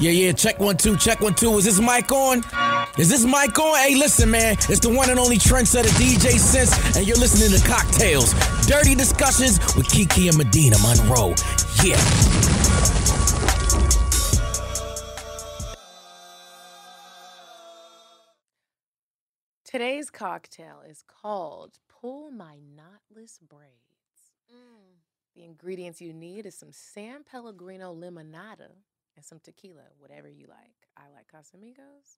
Yeah, yeah, check one, two, check one, two. Is this mic on? Is this mic on? Hey, listen, man. It's the one and only trendsetter DJ Sense, and you're listening to Cocktails. Dirty discussions with Kiki and Medinah Monroe. Yeah. Today's cocktail is called Pull My Knotless Braids. Mm. The ingredients you need is some San Pellegrino limonada and some tequila, whatever you like. I like Casamigos.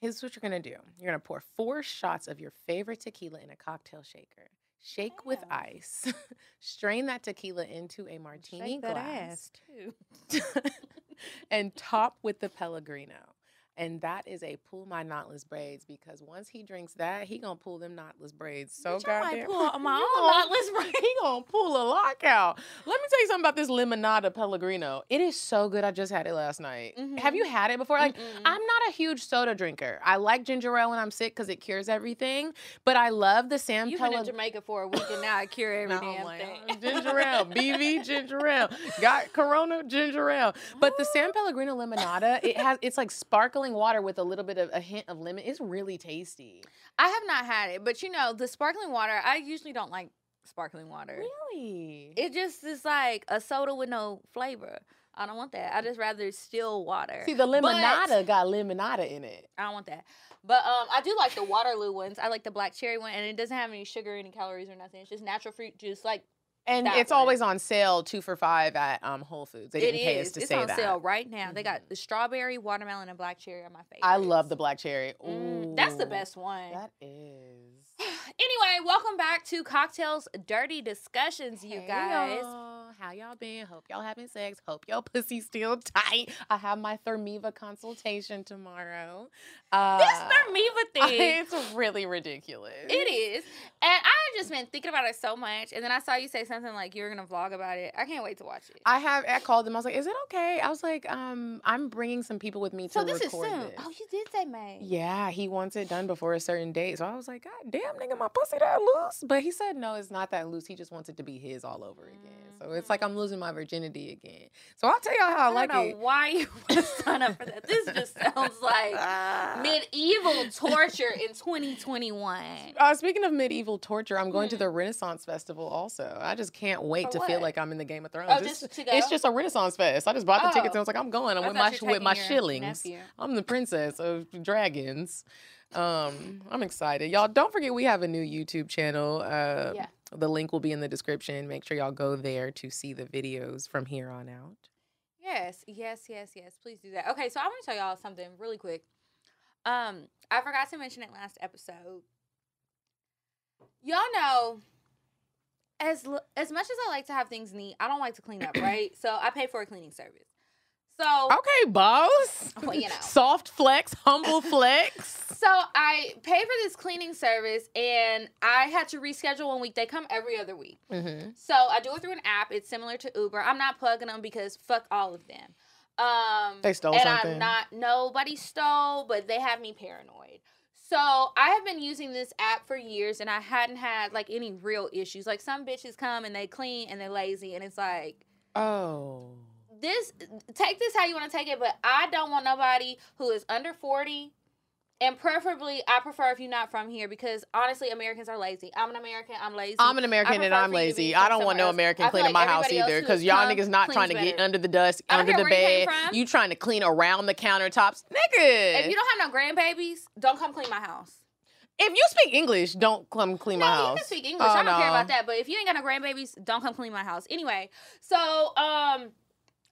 Here's what you're gonna do you're gonna pour four shots of your favorite tequila in a cocktail shaker. Shake with ice. Strain that tequila into a martini Shake glass. ass too. and top with the Pellegrino. And that is a pull my knotless braids because once he drinks that, he gonna pull them knotless braids so Bitch, goddamn. pull my own knotless braids. He gonna pull a lockout. Let me tell you something about this limonada Pellegrino. It is so good. I just had it last night. Have Mhm. you had it before? Like, Mm-mm. I'm not a huge soda drinker. I like ginger ale when I'm sick because it cures everything. But I love the San You've been in. Jamaica for a week and now I cure every No, damn like, thing. ginger ale, BV ginger ale, got Corona ginger ale. But the San Pellegrino limonada, it has it's like sparkling water with a little bit of a hint of lemon. It's really tasty. I have not had it, but you know, the sparkling water, I usually don't like sparkling water. Really? It just is like a soda with no flavor. I don't want that. I just rather still water. See, the But- limonada got limonada in it. I don't want that. But um, I do like the Waterloo ones. I like the black cherry one, and it doesn't have any sugar, any calories, or nothing. It's just natural fruit juice. Like And That it's one. always on sale, two for five at um, Whole Foods. They it didn't pay us to It's say that. It's on sale right now. They Mhm. got the strawberry, watermelon, and black cherry are my favorites. I love the black cherry. Mm, that's the best one. That is. Anyway, welcome back to Cocktails Dirty Discussions, you Hey, guys. y'all. How y'all been? Hope y'all having sex. Hope y'all pussy still tight. I have my Thermiva consultation tomorrow. Uh, This Thermiva thing. It's really ridiculous. It is. And I just been thinking about it so much. And then I saw you say something like you were going to vlog about it. I can't wait to watch it. I have. I called them. I was like, "Is it okay?" I was like, "Um, I'm bringing some people with me to so this is record soon. this." Oh, you did say May. Yeah, he wants it done before a certain date. So I was like, God damn, nigga, my pussy that loose. But he said, no, it's not that loose. He just wants it to be his all over again. So it's like I'm losing my virginity again. So I'll tell y'all how I, I like don't know it. why you would sign up for that. This just sounds like medieval torture in 2021. Uh, speaking of medieval torture, I'm going to Hmm. the Renaissance Festival also. I just can't wait For to feel like I'm in the Game of Thrones. Oh, It's- just to It's just a Renaissance fest. I just bought the tickets and I Oh. was like, I'm going. I'm I with my with my shillings. nephew. I'm the princess of dragons. Um, I'm excited. Y'all don't forget we have a new YouTube channel. Uh Yeah. the link will be in the description. Make sure y'all go there to see the videos from here on out. Yes, yes, yes, yes. Please do that. Okay, so I want to tell y'all something really quick. Um, I forgot to mention it last episode. Y'all know, as as much as I like to have things neat, I don't like to clean up, right? So I pay for a cleaning service. So Okay, boss. Well, you know. Soft flex, humble flex. So I pay for this cleaning service, and I had to reschedule one week. They come every other week. Mm-hmm. So I do it through an app. It's similar to Uber. I'm not plugging them because fuck all of them. Um, They stole and something. I'm not. Nobody stole, but they have me paranoid. So I have been using this app for years, and I hadn't had like any real issues. Like some bitches come and they clean and they're lazy, and it's like Oh. This. Take this how you want to take it, but I don't want nobody who is under forty. And preferably, I prefer if you're not from here because honestly, Americans are lazy. I'm an American. I'm lazy. I'm an American and I'm for you to be lazy. I don't want no else. American cleaning like my house either because y'all niggas not trying to get under the dust, under the where you bed. You trying to clean around the countertops, nigga. If you don't have no grandbabies, don't come clean my house. If you speak English, don't come clean my no, house. you can speak English. Oh, I don't care about that. But if you ain't got no grandbabies, don't come clean my house. Anyway, so um,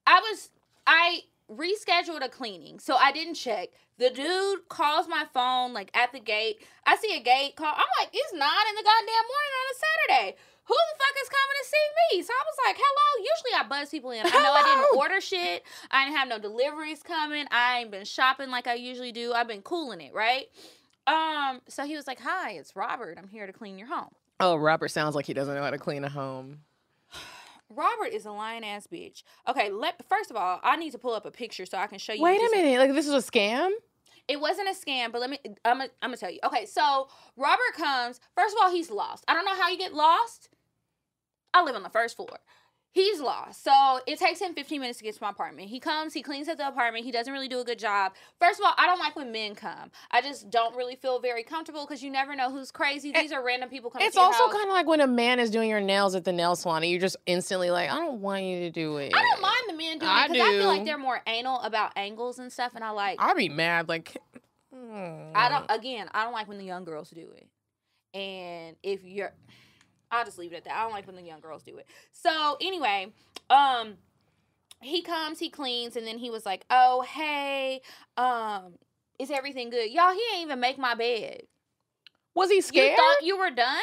I was I rescheduled a cleaning, so I didn't check. The dude calls my phone like at the gate. I see a gate call. I'm like, it's nine in the goddamn morning on a Saturday. Who the fuck is coming to see me? So I was like, hello. Usually I buzz people in. I know I didn't order shit. I didn't have no deliveries coming. I ain't been shopping like I usually do. I've been cooling it, right? Um, so he was like, Hi, it's Robert. I'm here to clean your home. Oh, Robert sounds like he doesn't know how to clean a home. Robert is a lying ass bitch. Okay, let first of all, I need to pull up a picture so I can show you. Wait a minute, like this is a scam? It wasn't a scam, but let me. I'm gonna, I'm gonna tell you. Okay, so Robert comes. First of all, he's lost. I don't know how you get lost. I live on the first floor. He's lost. So it takes him 15 minutes to get to my apartment. He comes, he cleans up the apartment. He doesn't really do a good job. First of all, I don't like when men come. I just don't really feel very comfortable because you never know who's crazy. These are random people coming. It's to your also kind of like when a man is doing your nails at the nail salon and you're just instantly like, I don't want you to do it. I don't mind the men doing I it because I, feel like they're more anal about angles and stuff, and I like. I'd be mad. Like, mm. I don't. Again, I don't like when the young girls do it. And if you're, I'll just leave it at that. I don't like when the young girls do it. So anyway, um, he comes, he cleans, and then he was like, "Oh hey, um, is everything good, y'all?" He didn't even make my bed. Was he scared? You thought you were done?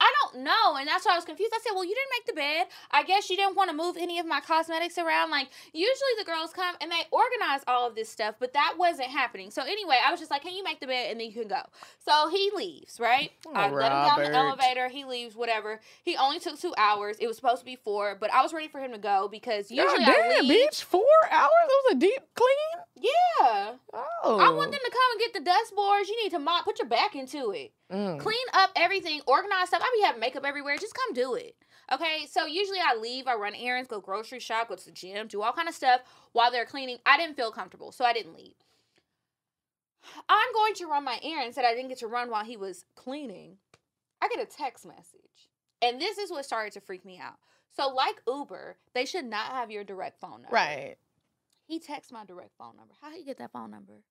I don't know. And that's why I was confused. I said, Well, you didn't make the bed. I guess you didn't want to move any of my cosmetics around. Like, usually the girls come and they organize all of this stuff, but that wasn't happening. So, anyway, I was just like, Can you make the bed? And then you can go. So he leaves, right? Oh, I let him down the elevator. He leaves, whatever. He only took two hours. It was supposed to be four, but I was ready for him to go because usually God I damn, leave. bitch. Four hours? It was a deep clean? Yeah. Oh. I want oh. them to come and get the dust boards. You need to mop, put your back into it. Mm. clean up everything, organize stuff. I be having makeup everywhere. Just come do it. Okay, so usually I leave, I run errands, go grocery shop, go to the gym, do all kind of stuff while they're cleaning. I didn't feel comfortable, so I didn't leave. I'm going to run my errands that I didn't get to run while he was cleaning. I get a text message, and this is what started to freak me out. So, like Uber, they should not have your direct phone number. Right. He texts my direct phone number. How he get that phone number?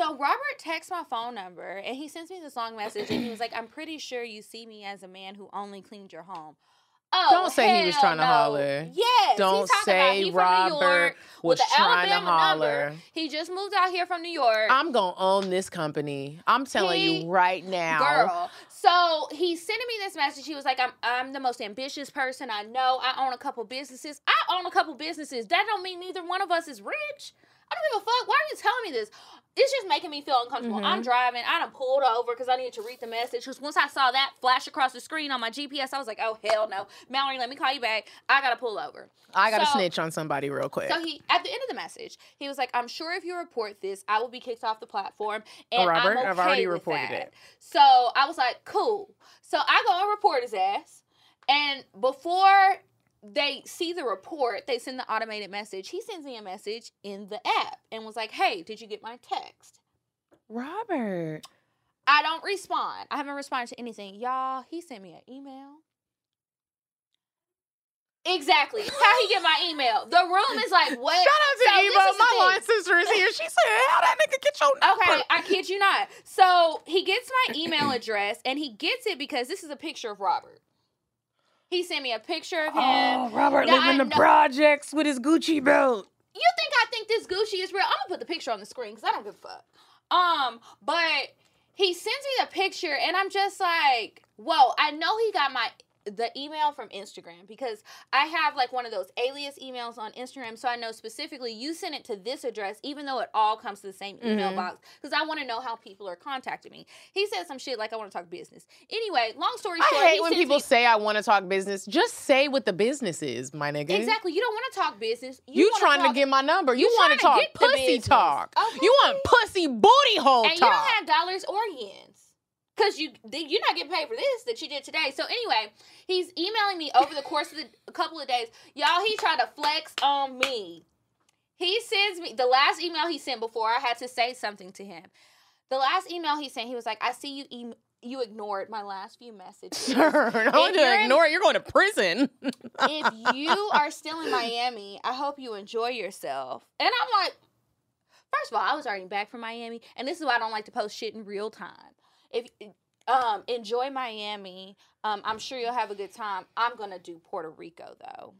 So Robert texts my phone number and he sends me this long message and he was like, I'm pretty sure you see me as a man who only cleaned your home. Oh, Don't say he was trying to holler. Yes. Don't say about he from New Robert was trying to holler. number. He just moved out here from New York. I'm going to own this company. I'm telling He- you right now. Girl. So he's sending me this message. He was like, I'm I'm the most ambitious person I know. I own a couple businesses. I own a couple businesses. That don't mean neither one of us is rich. I don't give a fuck. Why are you telling me this? It's just making me feel uncomfortable. Mhm. I'm driving. I done pulled over because I needed to read the message. Because once I saw that flash across the screen on my GPS, I was like, oh, hell no. Mallory, let me call you back. I got to pull over. I got to So- snitch on somebody real quick. So he, at the end of the message, he was like, "I'm sure if you report this, I will be kicked off the platform." And Robert, I'm I've already with reported that. it. So I was like, "Cool." So I go and report his ass, and before they see the report, they send the automated message. He sends me a message in the app and was like, "Hey, did you get my text?" Robert. I don't respond. I haven't responded to anything, y'all. He sent me an email. Exactly. How he get my email? The room is like what? Shout out to So Eva. My line sister is here. She said, How that nigga get your number? Okay, I kid you not. So he gets my email address and he gets it because this is a picture of Robert. He sent me a picture of him. Oh, Robert Now, living I the know- projects with his Gucci belt. You think I think this Gucci is real? I'm gonna put the picture on the screen because I don't give a fuck. Um, but he sends me the picture and I'm just like, whoa, I know he got my the email from Instagram because I have like one of those alias emails on Instagram, so I know specifically you sent it to this address, even though it all comes to the same email Mhm. box, because I want to know how people are contacting me. He said some shit like I want to talk business. Anyway, long story I short, hate he when people me- say I want to talk business. Just say what the business is, my nigga. exactly. You don't want to talk business. You, wanna trying to get my number. You, you want to talk to get the pussy talk. Okay. You want pussy booty hole and you don't have dollars or yens. Cause you you're not getting paid for this that you did today. So anyway, he's emailing me over the course of the, a couple of days. Y'all, he tried to flex on me. He sends me the last email he sent before I had to say something to him. The last email he sent, he was like, "I see you em- you ignored my last few messages. Sir, don't to ignore it. You're going to prison. if you are still in Miami, I hope you enjoy yourself." And I'm like, first of all, I was already back from Miami, and this is why I don't like to post shit in real time. If um enjoy Miami, um I'm sure you'll have a good time. I'm gonna do Puerto Rico though.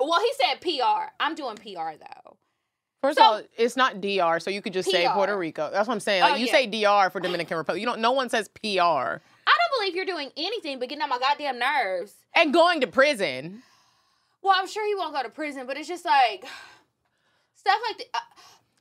Well, he said PR. I'm doing PR though. First So- of all, it's not DR, so you could just say Puerto Rico. That's what I'm saying. Like Oh, you yeah. say DR for Dominican Republic. You don't. No one says PR. I don't believe you're doing anything but getting on my goddamn nerves. And going to prison. Well, I'm sure he won't go to prison, but it's just like stuff like that.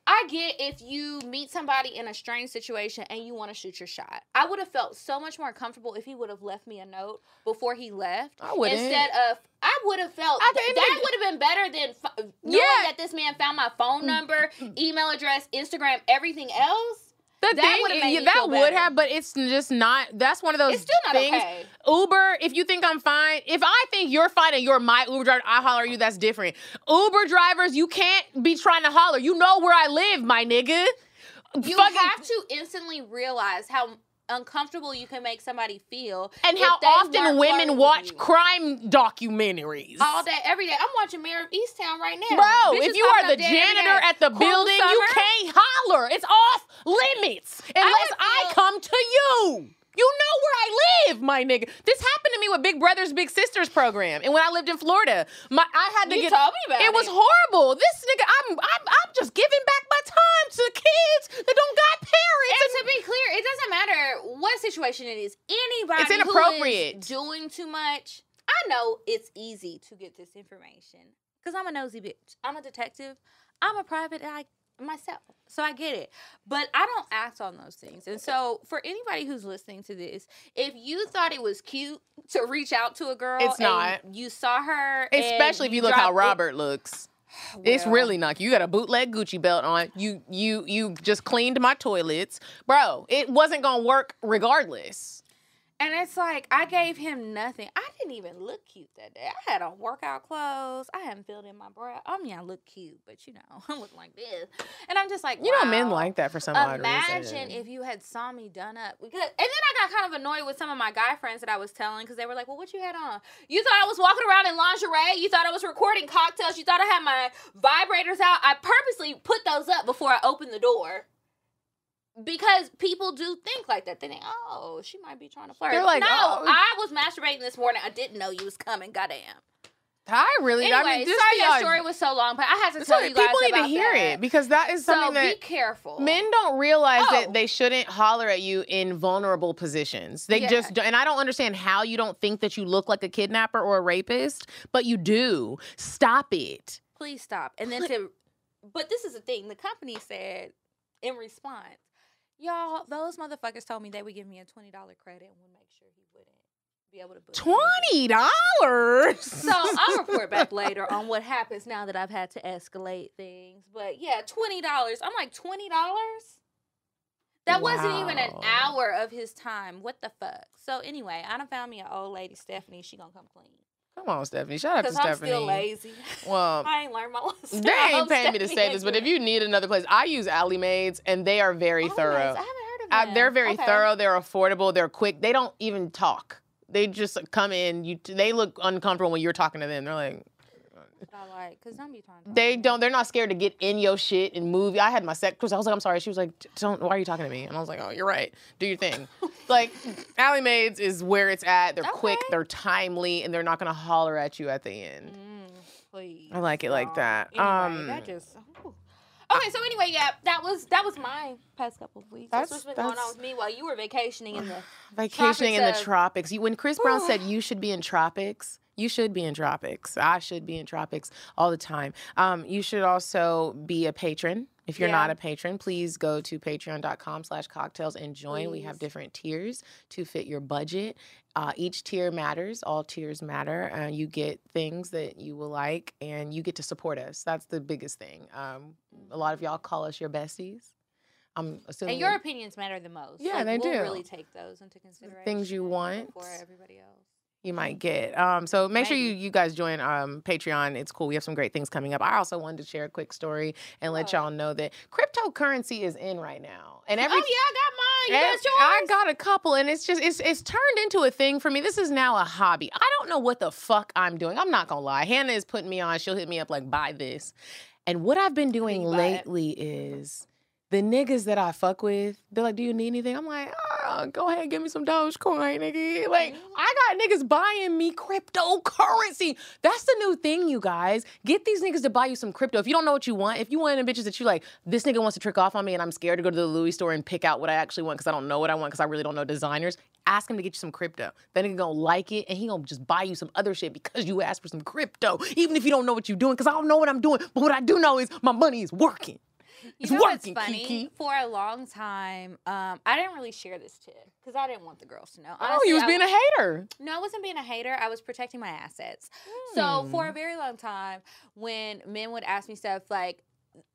I get if you meet somebody in a strange situation and you want to shoot your shot. I would have felt so much more comfortable if he would have left me a note before he left. I wouldn't. Instead of, I would have felt th- that would have been better than f- knowing Yeah. that this man found my phone number, email address, Instagram, everything else. The That thing, eh, made yeah, that would have, but it's just not. That's one of those It's still not things. okay. Uber, if you think I'm fine, if I think you're fine and you're my Uber driver, I holler at you. That's different. Uber drivers, you can't be trying to holler. You know where I live, my nigga. You Fucking- have to instantly realize how uncomfortable you can make somebody feel, and how often women watch crime documentaries. all day, every day. I'm watching Mare of Easttown right now, Bro, Bitches if you are the up dead every janitor at the Cruel building, you can't holler. It's off limits unless I, feel- come to you. You know where I live, my nigga. This happened to me with Big Brothers Big Sisters program, and when I lived in Florida, my I had to You get. told me about it it was horrible. This nigga, I'm I'm I'm just giving back time to kids that don't got parents. And to be clear, it doesn't matter what situation it is. Anybody It's inappropriate. who is doing too much, I know it's easy to get this information because I'm a nosy bitch. I'm a detective. I'm a private eye myself, so I get it. But I don't act on those things. And so, for anybody who's listening to this, if you thought it was cute to reach out to a girl, It's and not. You saw her, and Especially if you look how Robert it- Robert looks. It's really not. You got a bootleg Gucci belt on. You you you just cleaned my toilets, bro. It wasn't gonna work regardless. And it's like I gave him nothing. I didn't even look cute that day. I had on workout clothes. I hadn't filled in my brow. I mean, I look cute, but you know, I'm looking like this. And I'm just like, You know, men like that for some odd reason. Imagine if you had saw me done up. Because, and then I got kind of annoyed with some of my guy friends that I was telling because they were like, "Well, what you had on? You thought I was walking around in lingerie? You thought I was recording cocktails? You thought I had my vibrators out? I purposely put those up before I opened the door." Because people do think like that. They think, oh, she might be trying to flirt. They're like, no, oh. I was masturbating this morning. I didn't know you was coming. Goddamn. I really, Anyway, I mean, just sorry that story was so long, but I had to tell you guys people need to hear that. it because that is something So something be careful. men don't realize Oh. that they shouldn't holler at you in vulnerable positions. They Yeah. just don't, and I don't understand how you don't think that you look like a kidnapper or a rapist, but you do. Stop it. please stop. And then to, but this is the thing. The company said in response, y'all, those motherfuckers told me they would give me a twenty dollar credit and would make sure he wouldn't be able to book. Twenty dollars. So I'll report back later on what happens now that I've had to escalate things. But yeah, twenty dollars. I'm like twenty dollars. That wasn't even an hour of his time. What the fuck? So anyway, I done found me an old lady, Stephanie. She gonna come clean Come on, Stephanie. Shout out to because I'm Stephanie. still lazy. Well, I ain't learned my lesson. they ain't paying me to say this, but if you need another place, I use Alley Maids, and they are very thorough. I haven't heard of them. they're very Okay. thorough. They're affordable. They're quick. They don't even talk. They just come in. You. They look uncomfortable when you're talking to them. They're like, I like because don't be trying they don't. They're not scared to get in your shit and move. I had my sex. Cause I was like, I'm sorry. She was like, don't. Why are you talking to me? And I was like, oh, you're right. Do your thing. like, Alley Maids is where it's at. They're quick. They're timely, and they're not gonna holler at you at the end. Mm, please. I like it like that. Anyway, Um, that just. ooh. Okay, so anyway, yeah, that was that was my past couple of weeks. That's, That's- what's been going on with me while you were vacationing in the. Vacationing in the of- tropics. You, when Chris Brown said you should be in tropics, you should be in tropics. I should be in tropics all the time. Um, you should also be a patron. If you're Yeah. not a patron, please go to patreon.com slash cocktails and join. We have different tiers to fit your budget. Uh, each tier matters. All tiers matter. Uh, you get things that you will like and you get to support us. That's the biggest thing. Um, a lot of y'all call us your besties. I'm assuming And your opinions matter the most. Yeah, Like, they we'll do. really take those into consideration. things you want. before everybody else. You might get. Um, so make sure you you guys join um Patreon. It's cool. We have some great things coming up. I also wanted to share a quick story and let What? y'all know that cryptocurrency is in right now. And every oh yeah, I got mine. You got yours. I got a couple, and it's just it's it's turned into a thing for me. This is now a hobby. I don't know what the fuck I'm doing. I'm not gonna lie. Hannah is putting me on. She'll hit me up like buy this, and what I've been doing buy it? lately is the niggas that I fuck with. They're like, "Do you need anything?" I'm like, oh, "Go ahead, give me some Dogecoin, nigga." Like I got niggas buying me cryptocurrency. That's the new thing, you guys. Get these niggas to buy you some crypto. If you don't know what you want, if you want them bitches that you like, this nigga wants to trick off on me, and I'm scared to go to the Louis store and pick out what I actually want because I don't know what I want because I really don't know designers. Ask him to get you some crypto. That nigga gonna like it, and he gonna just buy you some other shit because you asked for some crypto, even if you don't know what you're doing. Because I don't know what I'm doing, but what I do know is my money is working. It's you know what's funny? Kiki. For a long time, um, I didn't really share this tip because I didn't want the girls to know. Oh, you was I being a hater. No, I wasn't being a hater. I was protecting my assets. So Hmm. for a very long time, when men would ask me stuff like,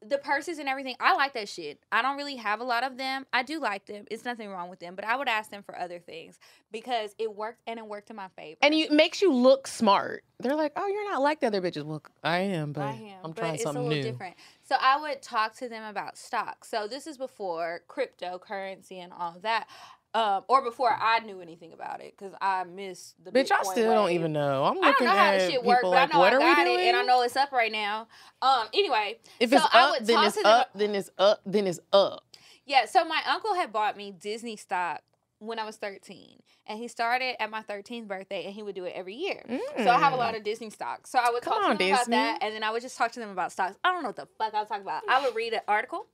the purses and everything, I like that shit. I don't really have a lot of them. I do like them. It's nothing wrong with them, but I would ask them for other things because it worked and it worked in my favor. And it makes you look smart. They're like, oh, you're not like the other bitches. Well, I am, but I am, I'm but trying it's something new. different. So I would talk to them about stocks. So this is before cryptocurrency and all that. Um, or before I knew anything about it, because I missed the Bitch, I Bitcoin still don't even know. I'm I don't looking know how at this shit people works, but like, I know what I are got we it, doing? and I know it's up right now. Um, anyway, if so it's I up, would then it's up, then it's up, then it's up. Yeah, so my uncle had bought me Disney stock when I was 13. And he started at my 13th birthday and he would do it every year. So I have a lot of Disney stock. So I would Mm. Come talk on, to them Disney. about that and then I would just talk to them about stocks. I don't know what the fuck I was talking about. I would read an article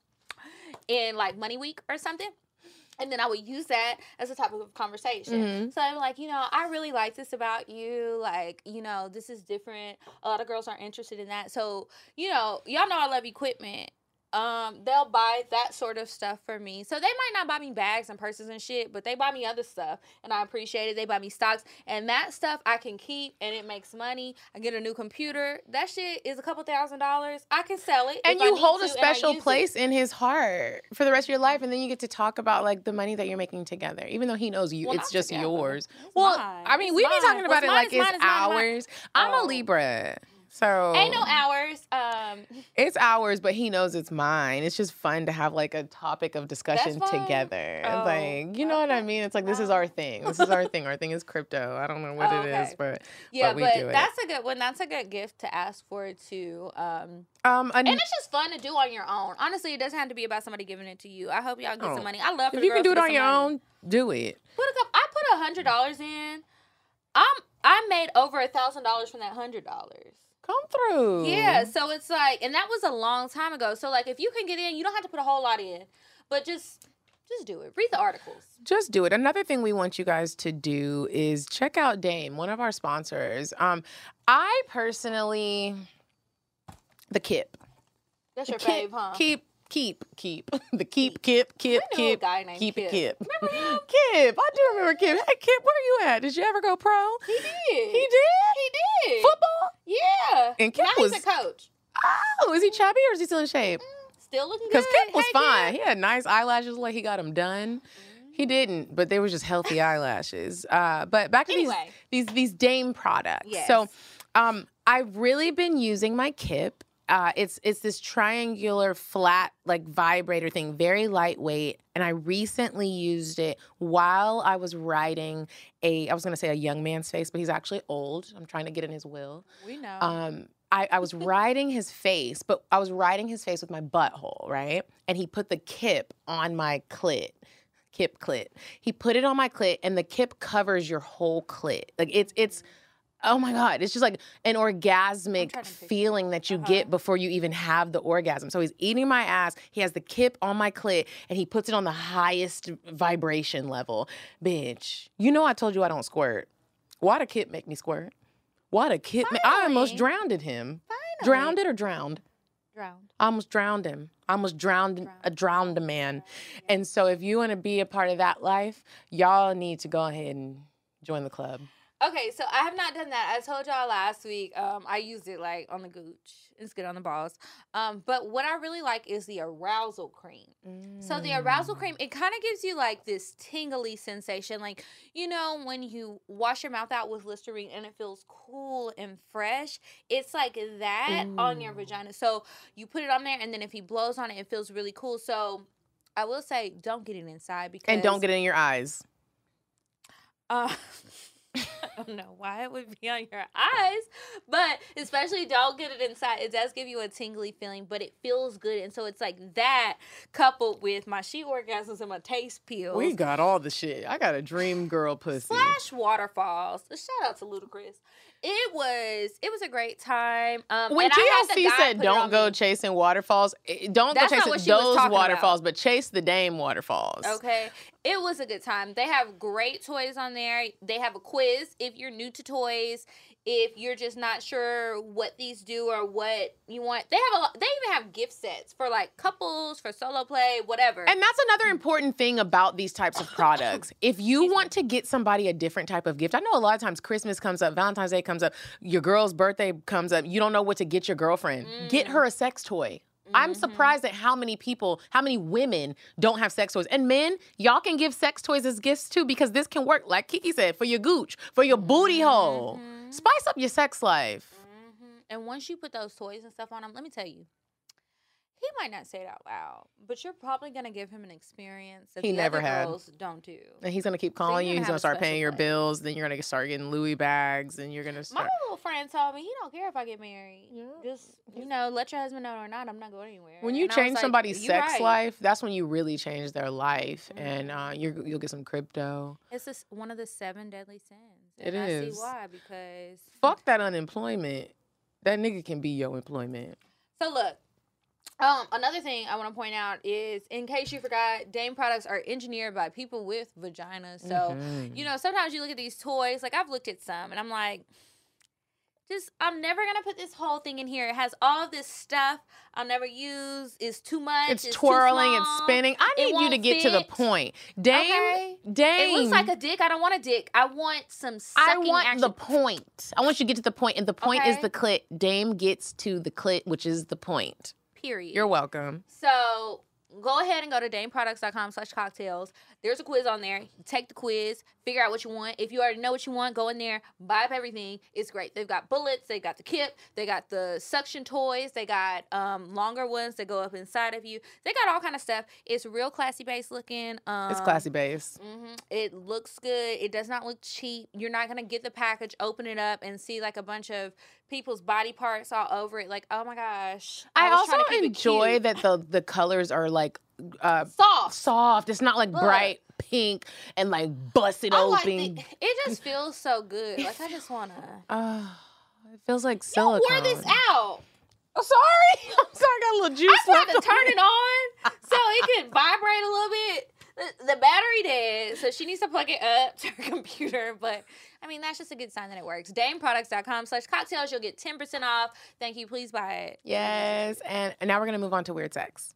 in like Money Week or something. And then I would use that as a topic of conversation. Mhm. So I'm like, you know, I really like this about you. Like, you know, this is different. A lot of girls aren't interested in that. So, you know, y'all know I love equipment. Um, they'll buy that sort of stuff for me. So they might not buy me bags and purses and shit, but they buy me other stuff and I appreciate it. They buy me stocks and that stuff I can keep and it makes money. I get a new computer. That shit is a couple thousand dollars. I can sell it. And if I you hold a special use it. place in his heart for the rest of your life, and then you get to talk about like the money that you're making together, even though he knows you, Well, it's just together. yours. It's well, mine. I mean, It's we be mine. talking about What's it mine like it's mine is mine ours. I'm a Oh. Libra, so Ain't no hours. Um, It's ours, but he knows it's mine. It's just fun to have like a topic of discussion together. Oh, like, you know what I mean? It's like this is our thing. This is our thing. Our thing is crypto. I don't know what Oh, it is, okay. but yeah, but we but do it. that's a good one. That's a good gift to ask for too. Um, um, an- and it's just fun to do on your own. Honestly, it doesn't have to be about somebody giving it to you. I hope y'all get Oh. some money. I love if you can do it on your money. own, do it. Put a couple. I put a hundred dollars in. I'm I made over a thousand dollars from that hundred dollars. Come through. Yeah, so it's like, and that was a long time ago. So like, if you can get in, you don't have to put a whole lot in, but just just do it. Read the articles. just do it. Another thing we want you guys to do is check out Dame, one of our sponsors. Um, I personally, the Kip. That's your fave, huh? keep, keep, keep. The keep, kip, kip, I knew a kip. guy named Keep it, Kip. Kip. Kip, I do remember Kip. Hey, Kip, where you at? Did you ever go pro? He did. He did. He did. Football? Yeah. And Kip now was- he's a coach. Oh, is he chubby or is he still in shape? Still looking good. Because Kip was Hey, fine. Kip. He had nice eyelashes, like he got them done. He didn't, but they were just healthy eyelashes. Uh, but back to Anyway. these these these Dame products. Yes. So, um, I've really been using my Kip. Uh, it's it's this triangular flat like vibrator thing, very lightweight. And I recently used it while I was writing a I was gonna say a young man's face, but he's actually old. I'm trying to get in his will. We know. Um, I, I was riding his face, but I was riding his face with my butthole, right? And he put the kip on my clit. Kip clit. He put it on my clit, and the kip covers your whole clit. Like it's it's oh my god, it's just like an orgasmic trying to picture feeling that you Uh-huh. get before you even have the orgasm. So he's eating my ass. He has the kip on my clit, and he puts it on the highest vibration level. Bitch, you know I told you I don't squirt. Why the kip make me squirt? Why the kip? ma- I almost drowned him. Finally. Drowned it or drowned? Drowned. I almost drowned him. I almost drowned a drowned a man. And so if you want to be a part of that life, y'all need to go ahead and join the club. Okay, so I have not done that. I told y'all last week. Um, I used it like on the gooch. It's good on the balls. Um, but what I really like is the arousal cream. So the arousal Mm. cream, it kind of gives you like this tingly sensation, like you know when you wash your mouth out with Listerine and it feels cool and fresh. It's like that on your vagina. So you put it on there, and then if he blows on it, it feels really cool. So I will say, don't get it inside because And don't get it in your eyes. uh, I don't know why it would be on your eyes, but especially don't get it inside. It does give you a tingly feeling, but it feels good. And so it's like that coupled with my she orgasms and my taste pills. We got all the shit. I got a dream girl pussy. Splash waterfalls. Shout out to Ludacris. It was it was a great time. Um, When and I had the TLC said don't go me. chasing waterfalls, don't That's go chasing what she was those talking about. waterfalls, but chase the Dame waterfalls. Okay. It was a good time. They have great toys on there. They have a quiz if you're new to toys, if you're just not sure what these do or what you want. They have a lot, they even have gift sets for like couples, for solo play, whatever. And that's another important thing about these types of products. If you want to get somebody a different type of gift, I know a lot of times Christmas comes up, Valentine's Day comes up, your girl's birthday comes up, you don't know what to get your girlfriend. Get Mm. her a sex toy. I'm Mhm. surprised at how many people, how many women don't have sex toys. And men, y'all can give sex toys as gifts too because this can work, like Kiki said, for your gooch, for your booty hole. Mhm. Spice up your sex life. Mhm. And once you put those toys and stuff on him, let me tell you, he might not say it out loud, but you're probably gonna give him an experience that He the never had. girls don't do. And he's gonna keep calling you're you. He's gonna start paying your bills. Then you're gonna start getting Louis bags, and you're gonna My little friend told me he don't care if I get married. Yeah. Just you know, let your husband know or not. I'm not going anywhere. When you And change somebody's "You sex right." life, that's when you really change their life, and uh, you're, you'll get some crypto. it's just one of the seven deadly sins. It and I see why because Fuck that unemployment. That nigga can be your employment. So look, um, another thing I want to point out is, in case you forgot, Dame products are engineered by people with vaginas. So Mhm. you know, sometimes you look at these toys. Like I've looked at some, and I'm like, just I'm never gonna put this whole thing in here. It has all this stuff I'll never use. It's too much. it's too twirling and small. spinning. I need you to won't get to the point. Dame, Okay. Dame. It looks like a dick. I don't want a dick. I want some I sucking want action. the point. I want you to get to the point, and the point is the clit. Dame gets to the clit, which is the point. period. You're welcome. So go ahead and go to dameproducts.com slash cocktails. There's a quiz on there. Take the quiz, figure out what you want. If you already know what you want, go in there, buy up everything. It's great. They've got bullets, they got the kip, they got the suction toys, they got um, longer ones that go up inside of you. They got all kind of stuff. It's real classy base looking. Um, It's classy base. hmm It looks good. It does not look cheap. You're not gonna get the package, open it up, and see like a bunch of people's body parts all over it. Like, oh my gosh! I, was also trying to keep it enjoy that the the colors are like uh soft. soft. It's not like Look. bright pink and like busted I like open. the, it just feels so good. Like I just wanna. Uh, it feels like You silicone. wore this out. Oh, sorry. I'm sorry. I got a little juice. I tried to turn it on so it could vibrate a little bit. The, the battery dead, so she needs to plug it up to her computer. But I mean, that's just a good sign that it works. DameProducts.com slash cocktails. You'll get 10% off. Thank you. Please buy it. Yes, and, and now we're gonna move on to weird sex.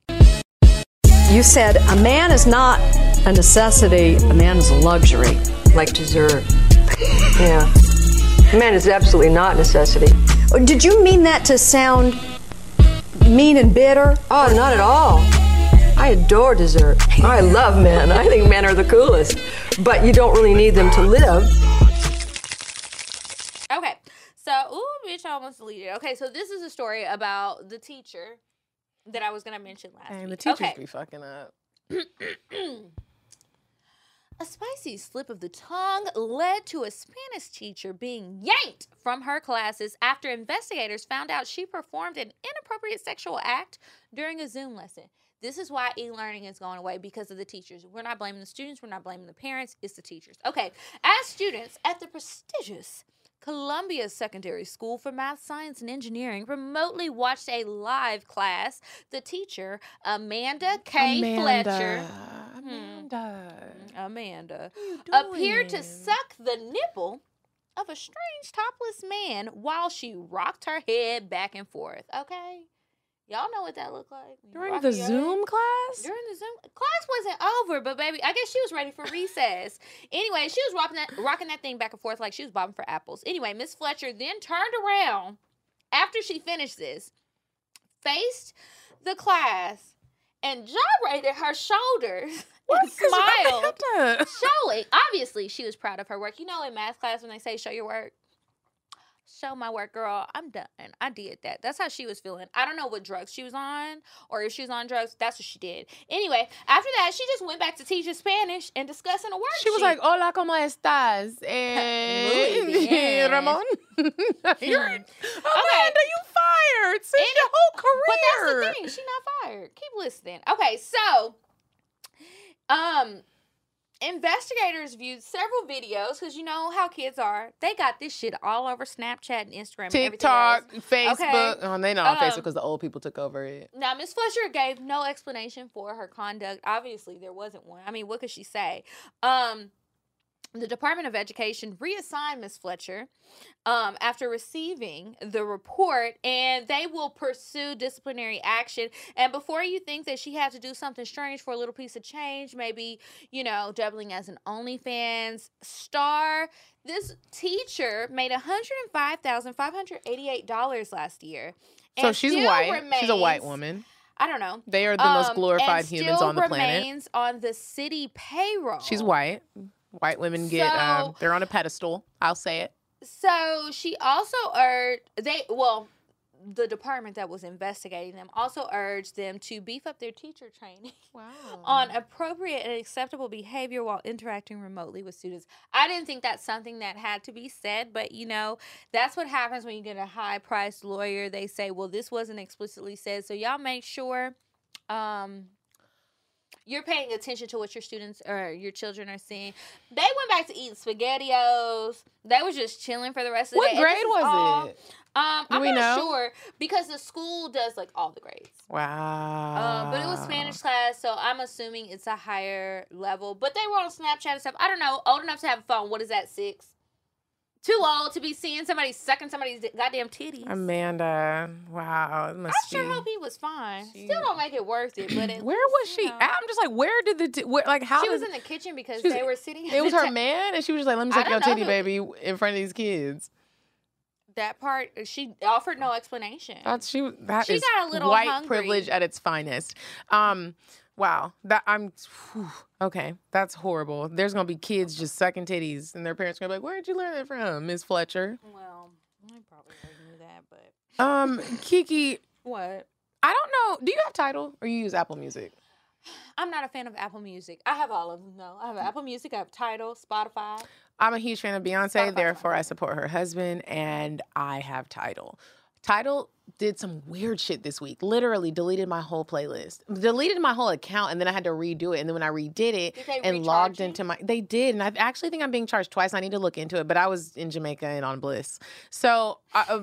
You said a man is not a necessity, a man is a luxury. like dessert. Yeah. A Man is absolutely not necessity. Oh, did you mean that to sound mean and bitter? Oh, not at all. I adore dessert. I love men. I think men are the coolest. But you don't really need them to live. Okay. So, ooh, bitch, I almost deleted. Okay, so this is a story about the teacher that I was going to mention last And the week. teachers okay. be fucking up. A spicy slip of the tongue led to a Spanish teacher being yanked from her classes after investigators found out she performed an inappropriate sexual act during a Zoom lesson. This is why e learning is going away because of the teachers. We're not blaming the students, we're not blaming the parents, it's the teachers. Okay, as students at the prestigious Columbia Secondary School for Math, Science, and Engineering remotely watched a live class, the teacher, Amanda K. Fletcher. Amanda. Hmm. Amanda appeared to suck the nipple of a strange topless man while she rocked her head back and forth. Okay, y'all know what that looked like During the Zoom head? class? During the Zoom class wasn't over, but baby, I guess she was ready for recess. anyway, she was rocking that rocking that thing back and forth like she was bobbing for apples. Anyway, Miss Fletcher then turned around after she finished this, faced the class, and gyrated her shoulders and smiled showing obviously she was proud of her work you know in math class when they say show your work show my work girl i'm done i did that that's how she was feeling i don't know what drugs she was on or if she was on drugs that's what she did anyway after that she just went back to teaching spanish and discussing a worksheet She was like, "Hola, cómo estás?" Eh, bien. Ramon. You're Hmm. Amanda, you fired since your whole career. But that's the thing. She's not fired. Keep listening. Okay, so um investigators viewed several videos because you know how kids are. They got this shit all over Snapchat and Instagram and TikTok, else. Facebook. Okay. Oh, they know on Facebook Um, because the old people took over it. Now, Miss Fletcher gave no explanation for her conduct. Obviously, there wasn't one. I mean, what could she say? Um, the Department of Education reassigned Miss Fletcher um, after receiving the report, and they will pursue disciplinary action. And before you think that she had to do something strange for a little piece of change, maybe you know, doubling as an OnlyFans star, this teacher made one hundred five thousand five hundred eighty-eight dollars last year. So she's white. She's a white woman. I don't know. They are the most Um, glorified humans on the planet. remains on the city payroll. She's white. White women get um, So- they're on a pedestal. I'll say it. So she also urged they well, the department that was investigating them also urged them to beef up their teacher training Wow. on appropriate and acceptable behavior while interacting remotely with students. I didn't think that's something that had to be said, but you know, that's what happens when you get a high priced lawyer. They say, well, this wasn't explicitly said. So y'all make sure um you're paying attention to what your students or your children are seeing. They went back to eating spaghettios. They was just chilling for the rest of the What day. This grade was all- it? Um, I'm not know? sure because the school does like all the grades. Wow. Um, but it was Spanish class, so I'm assuming it's a higher level. But they were on Snapchat and stuff. I don't know. Old enough to have a phone. What is that? Six. Too old to be seeing somebody sucking somebody's goddamn titties. Amanda. Wow. I sure be. hope he was fine. She- Still don't make it worth it. But it, Where was she? know. I'm just like, where did the t- where, like how She did, was in the kitchen because was- they were sitting. it was her ta- man, and she was just like, "Let me suck your titty, who- baby, in front of these kids." That part, she offered no explanation. That's she. That She got a little white hungry. privilege at its finest. Um, wow. That I'm whew, okay. That's horrible. There's gonna be kids just sucking titties, and their parents gonna be like, "Where'd you learn that from, Miss Fletcher?" well, I probably knew that, but Um, Kiki, what? I don't know. Do you have Tidal or you use Apple Music? I'm not a fan of Apple Music. I have all of them. No, I have Apple Music. I have Tidal, Spotify. I'm a huge fan of Beyonce, Spotify's therefore my I support her husband, and I have Tidal. Tidal did some weird shit this week. Literally deleted my whole playlist, deleted my whole account, and then I had to redo it. And then when I redid it and logged you? into my, they did, and I actually think I'm being charged twice. I need to look into it, but I was in Jamaica and on Bliss, so I, uh,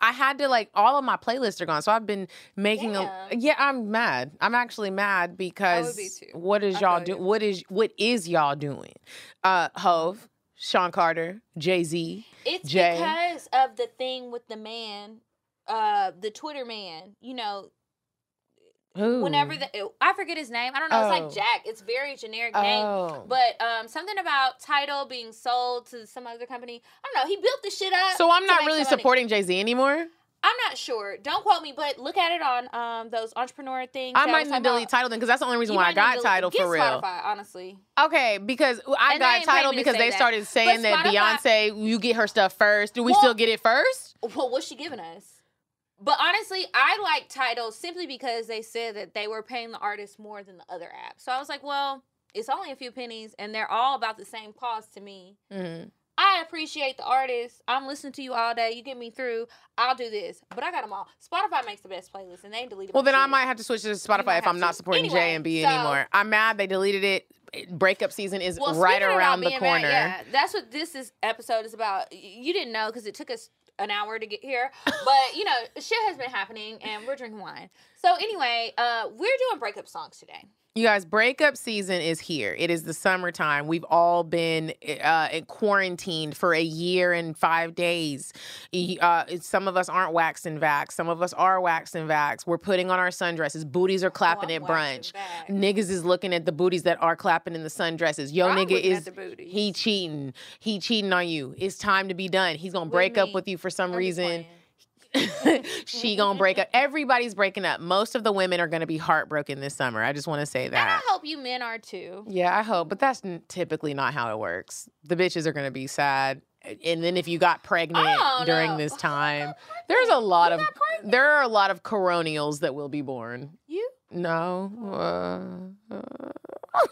I had to like all of my playlists are gone. So I've been making a, yeah, I'm mad. I'm actually mad because be what is y'all feel do? you. What is what is y'all doing? Uh, Hov. Sean Carter, Jay Z. It's Jay. because of the thing with the man, uh, the Twitter man. You know, Who? whenever the I forget his name. I don't know. It's Oh. like Jack. It's very generic name. Oh. But um, something about Tidal being sold to some other company. I don't know. He built the shit up. so I'm not really supporting Jay Z anymore. I'm not sure. Don't quote me, but look at it on um those entrepreneur things. I might need to delete Tidal then because that's the only reason You why I got Tidal for real. Spotify, honestly. Okay, because I And got Tidal because they that. started saying that Beyonce, you get her stuff first. Do we Well- still get it first? Well, what's she giving us? But honestly, I like Tidal simply because they said that they were paying the artist more than the other app. So I was like, well, it's only a few pennies, and they're all about the same cost to me. Mm-hmm. I appreciate the artist. I'm listening to you all day. You get me through. I'll do this. But I got them all. Spotify makes the best playlist, and they deleted. Well, then I might have to switch to Spotify if I'm have not supporting Anyway, J and B so- anymore. I'm mad they deleted it. Breakup season is Well, right around the corner. mad, yeah, that's what this is episode is about. You didn't know because it took us an hour to get here, but you know, shit has been happening, and we're drinking wine. So anyway, uh, we're doing breakup songs today. You guys, breakup season is here. It is the summertime. We've all been uh, quarantined for a year and five days. Uh, some of us aren't waxed and vaxxed. Some of us are waxed and vaxxed. We're putting on our sundresses. Booties are clapping I'm at brunch. Niggas is looking at the booties that are clapping in the sundresses. Yo, I'm nigga is he cheating. He cheating on you. It's time to be done. He's gonna With break up with you for some I'm reason. she gonna break up. Everybody's breaking up. Most of the women are gonna be heartbroken this summer. I just want to say And that. I hope you men are too. Yeah, I hope, but that's n- typically not how it works. The bitches are gonna be sad, and then if you got pregnant Oh, during no. this time, there's a lot of pregnant? there are a lot of coronials that will be born. You? No. Uh, uh,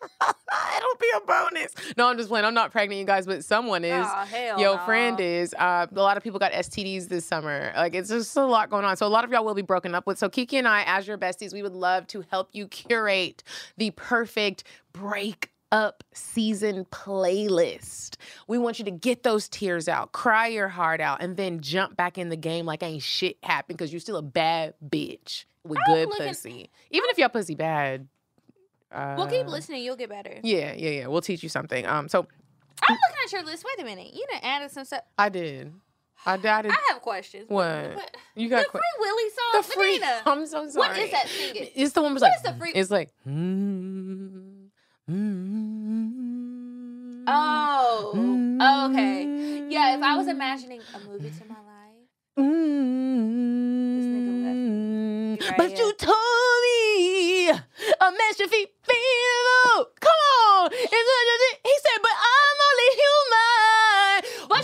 It'll be a bonus. No, I'm just playing. I'm not pregnant, you guys, but someone is. Aw, hell Yo, no. friend is. Uh, a lot of people got STDs this summer. Like, it's just a lot going on. So, a lot of y'all will be broken up with. So, Kiki and I, as your besties, we would love to help you curate the perfect break up season playlist. We want you to get those tears out, cry your heart out, and then jump back in the game like ain't shit happened because you're still a bad bitch with I'm good looking- pussy. Even if your pussy bad. Uh, Well, keep listening. You'll get better. Yeah, yeah, yeah. We'll teach you something. Um, so I'm looking at your list. Wait a minute. You done added some stuff. I did. I did. I. I have questions. What? What- You got the que- Free Willy song. the free. Medinah. I'm so sorry. What is that singing? It's the one was What like. is the free- It's like. mm, mm, Oh. mm, oh, okay. Yeah, if I was imagining a movie to my life. mm, This nigga left right but here. you told me a man should feel. Come on, he said, but I'm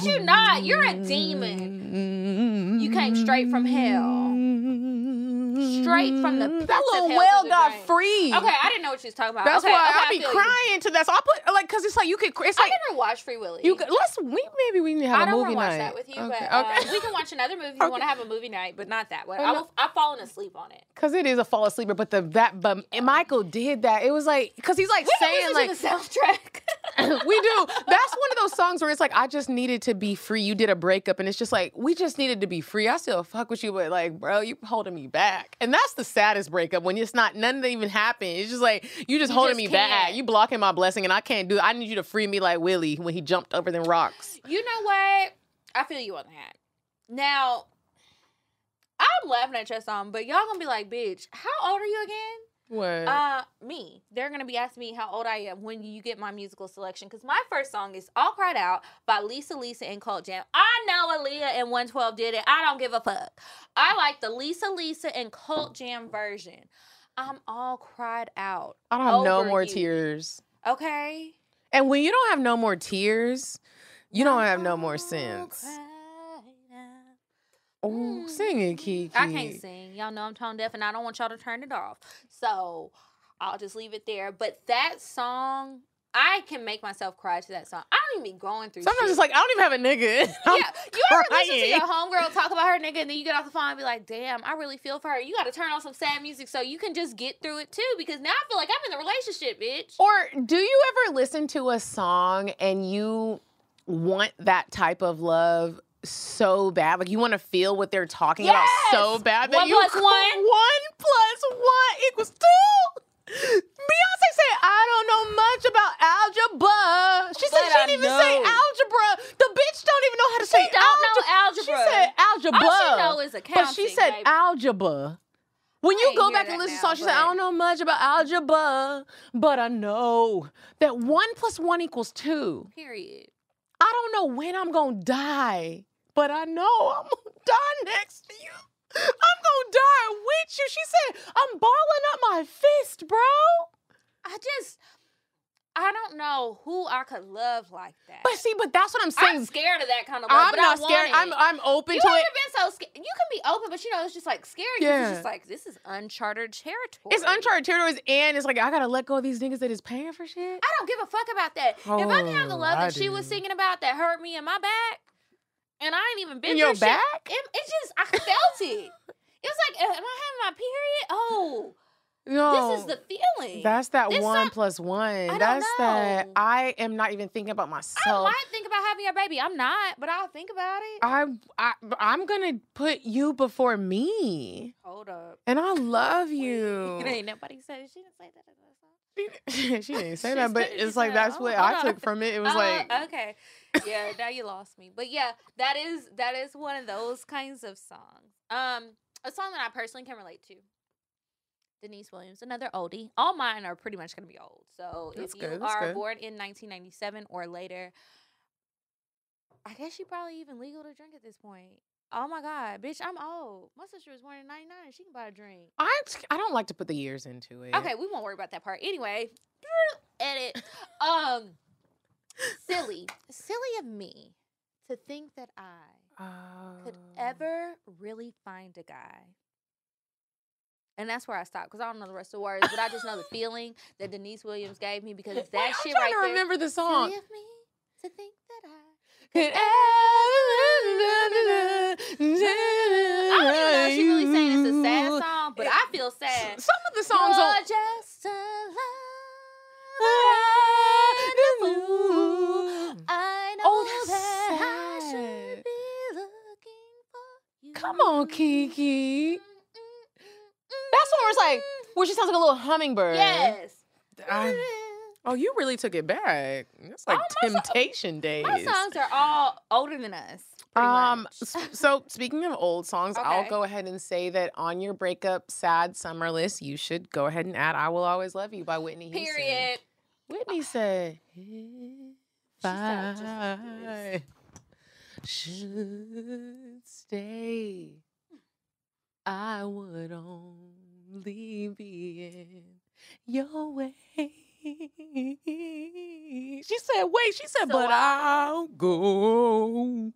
only human. But you're not. You're a demon. You came straight from hell. Straight from the mm-hmm. pits that little well got drain. free. Okay, I didn't know what she was talking about. That's okay, why okay, I be feel you. crying to that. So I put like, cause it's like you could. It's I like never watched Free Willy. you could. Let's we maybe we need to have I a movie night. I don't want to watch that with you, okay, but okay. Um, we can watch another movie if you want to have a movie night, but not that one. I will, I've fallen asleep on it. Cause it is a fall asleeper, but the that but Michael did that. It was like cause he's like We saying like the soundtrack. we do. That's one of those songs where it's like I just needed to be free. You did a breakup, and it's just like we just needed to be free. I still fuck with you, but like, bro, you holding me back, and that's the saddest breakup when it's not none that even happened. It's just like you just You holding just me back. can't. You blocking my blessing, and I can't do. it. I need you to free me like Willy when he jumped over them rocks. you know what? I feel you on that. Now, I'm laughing at your song, but y'all gonna be like, bitch, how old are you again? What? Uh, me. They're gonna be asking me how old I am when you get my musical selection. Cause my first song is "All Cried Out" by Lisa Lisa and Cult Jam. I know Aaliyah and 112 did it. I don't give a fuck. I like the Lisa Lisa and Cult Jam version. I'm all cried out. I don't have no more you. tears. Okay. And when you don't have no more tears, you don't have no more sense. Oh, mm. sing it, Kiki. I can't sing. Y'all know I'm tone deaf and I don't want y'all to turn it off. So I'll just leave it there. But that song, I can make myself cry to that song. I don't even be going through Sometimes shit. it's like I don't even have a nigga. I'm yeah, you ever listen to your homegirl talk about her nigga and then you get off the phone and be like, damn, I really feel for her. You got to turn on some sad music so you can just get through it too because now I feel like I'm in the relationship, bitch. Or do you ever listen to a song and you want that type of love so bad? Like you want to feel what they're talking about so bad that One you one. one plus one equals two. Beyonce said, "I don't know much about algebra." She said But she didn't even say algebra. The bitch don't even know how to say don't know algebra. algebra. She said algebra. All she know is But she said baby. algebra. When you go back and listen to now, songs, she said, I don't know much about algebra, but I know that one plus one equals two. Period. I don't know when I'm gonna die, but I know I'm gonna die next to you. I'm gonna die with you. She said, I'm balling up my fist, bro. I just, I don't know who I could love like that. But see, but that's what I'm saying. I'm scared of that kind of love. I'm but not I want scared. it. I'm I'm open You to ever it. been so scared? You can be open, but you know it's just like scary. Yeah. It's just like this is uncharted territory. It's uncharted territories, and it's like I gotta let go of these niggas that is paying for shit. I don't give a fuck about that. if I can have the Oh, love I that she was singing about that hurt me in my back, and I ain't even been In your back? It, it just I felt it. It was like, am I having my period? Oh, No, this is the feeling. That's that This one some- plus one. That's that. I am not even thinking about myself. I might think about having a baby. I'm not, but I'll think about it. I, I I'm gonna put you before me, Hold up. and I love you. Ain't nobody said she didn't say that in she didn't say that, but it's like that's "Oh, what I took from it. It was Uh, like okay, yeah. Now you lost me, but yeah, that is that is one of those kinds of songs. Um, a song that I personally can relate to. Deniece Williams, another oldie. All mine are pretty much gonna be old. So That's if you good, that's are good. born in 1997 or later, I guess you probably even legal to drink at this point. Oh my god, bitch, I'm old. My sister was born in 99 and she can buy a drink. I I don't like to put the years into it. Okay, we won't worry about that part. Anyway, edit. Um, silly, silly of me to think that I could Oh. ever really find a guy. And that's where I stopped because I don't know the rest of the words, but I just know the feeling that Deniece Williams gave me because that Wait, I'm shit trying right to there. remember the song. Silly of me to think that I. Could I don't even know if she really saying it's a sad song, but eh, I feel sad. Some of the songs You're on just a love. I know Oh, that's that I should be looking for you. Come on, Kiki. That's one where it's like where she sounds like a little hummingbird. Yes. I- oh, you really took it back. It's like Oh, my song- Temptation Days. My songs are all older than us. Um. So speaking of old songs, I'll go ahead and say that on your breakup sad summer list, you should go ahead and add "I Will Always Love You" by Whitney Houston. Period. Whitney said, "If sounds just like I should stay, I would only be in your way. She said, wait, she said, So but I'll go.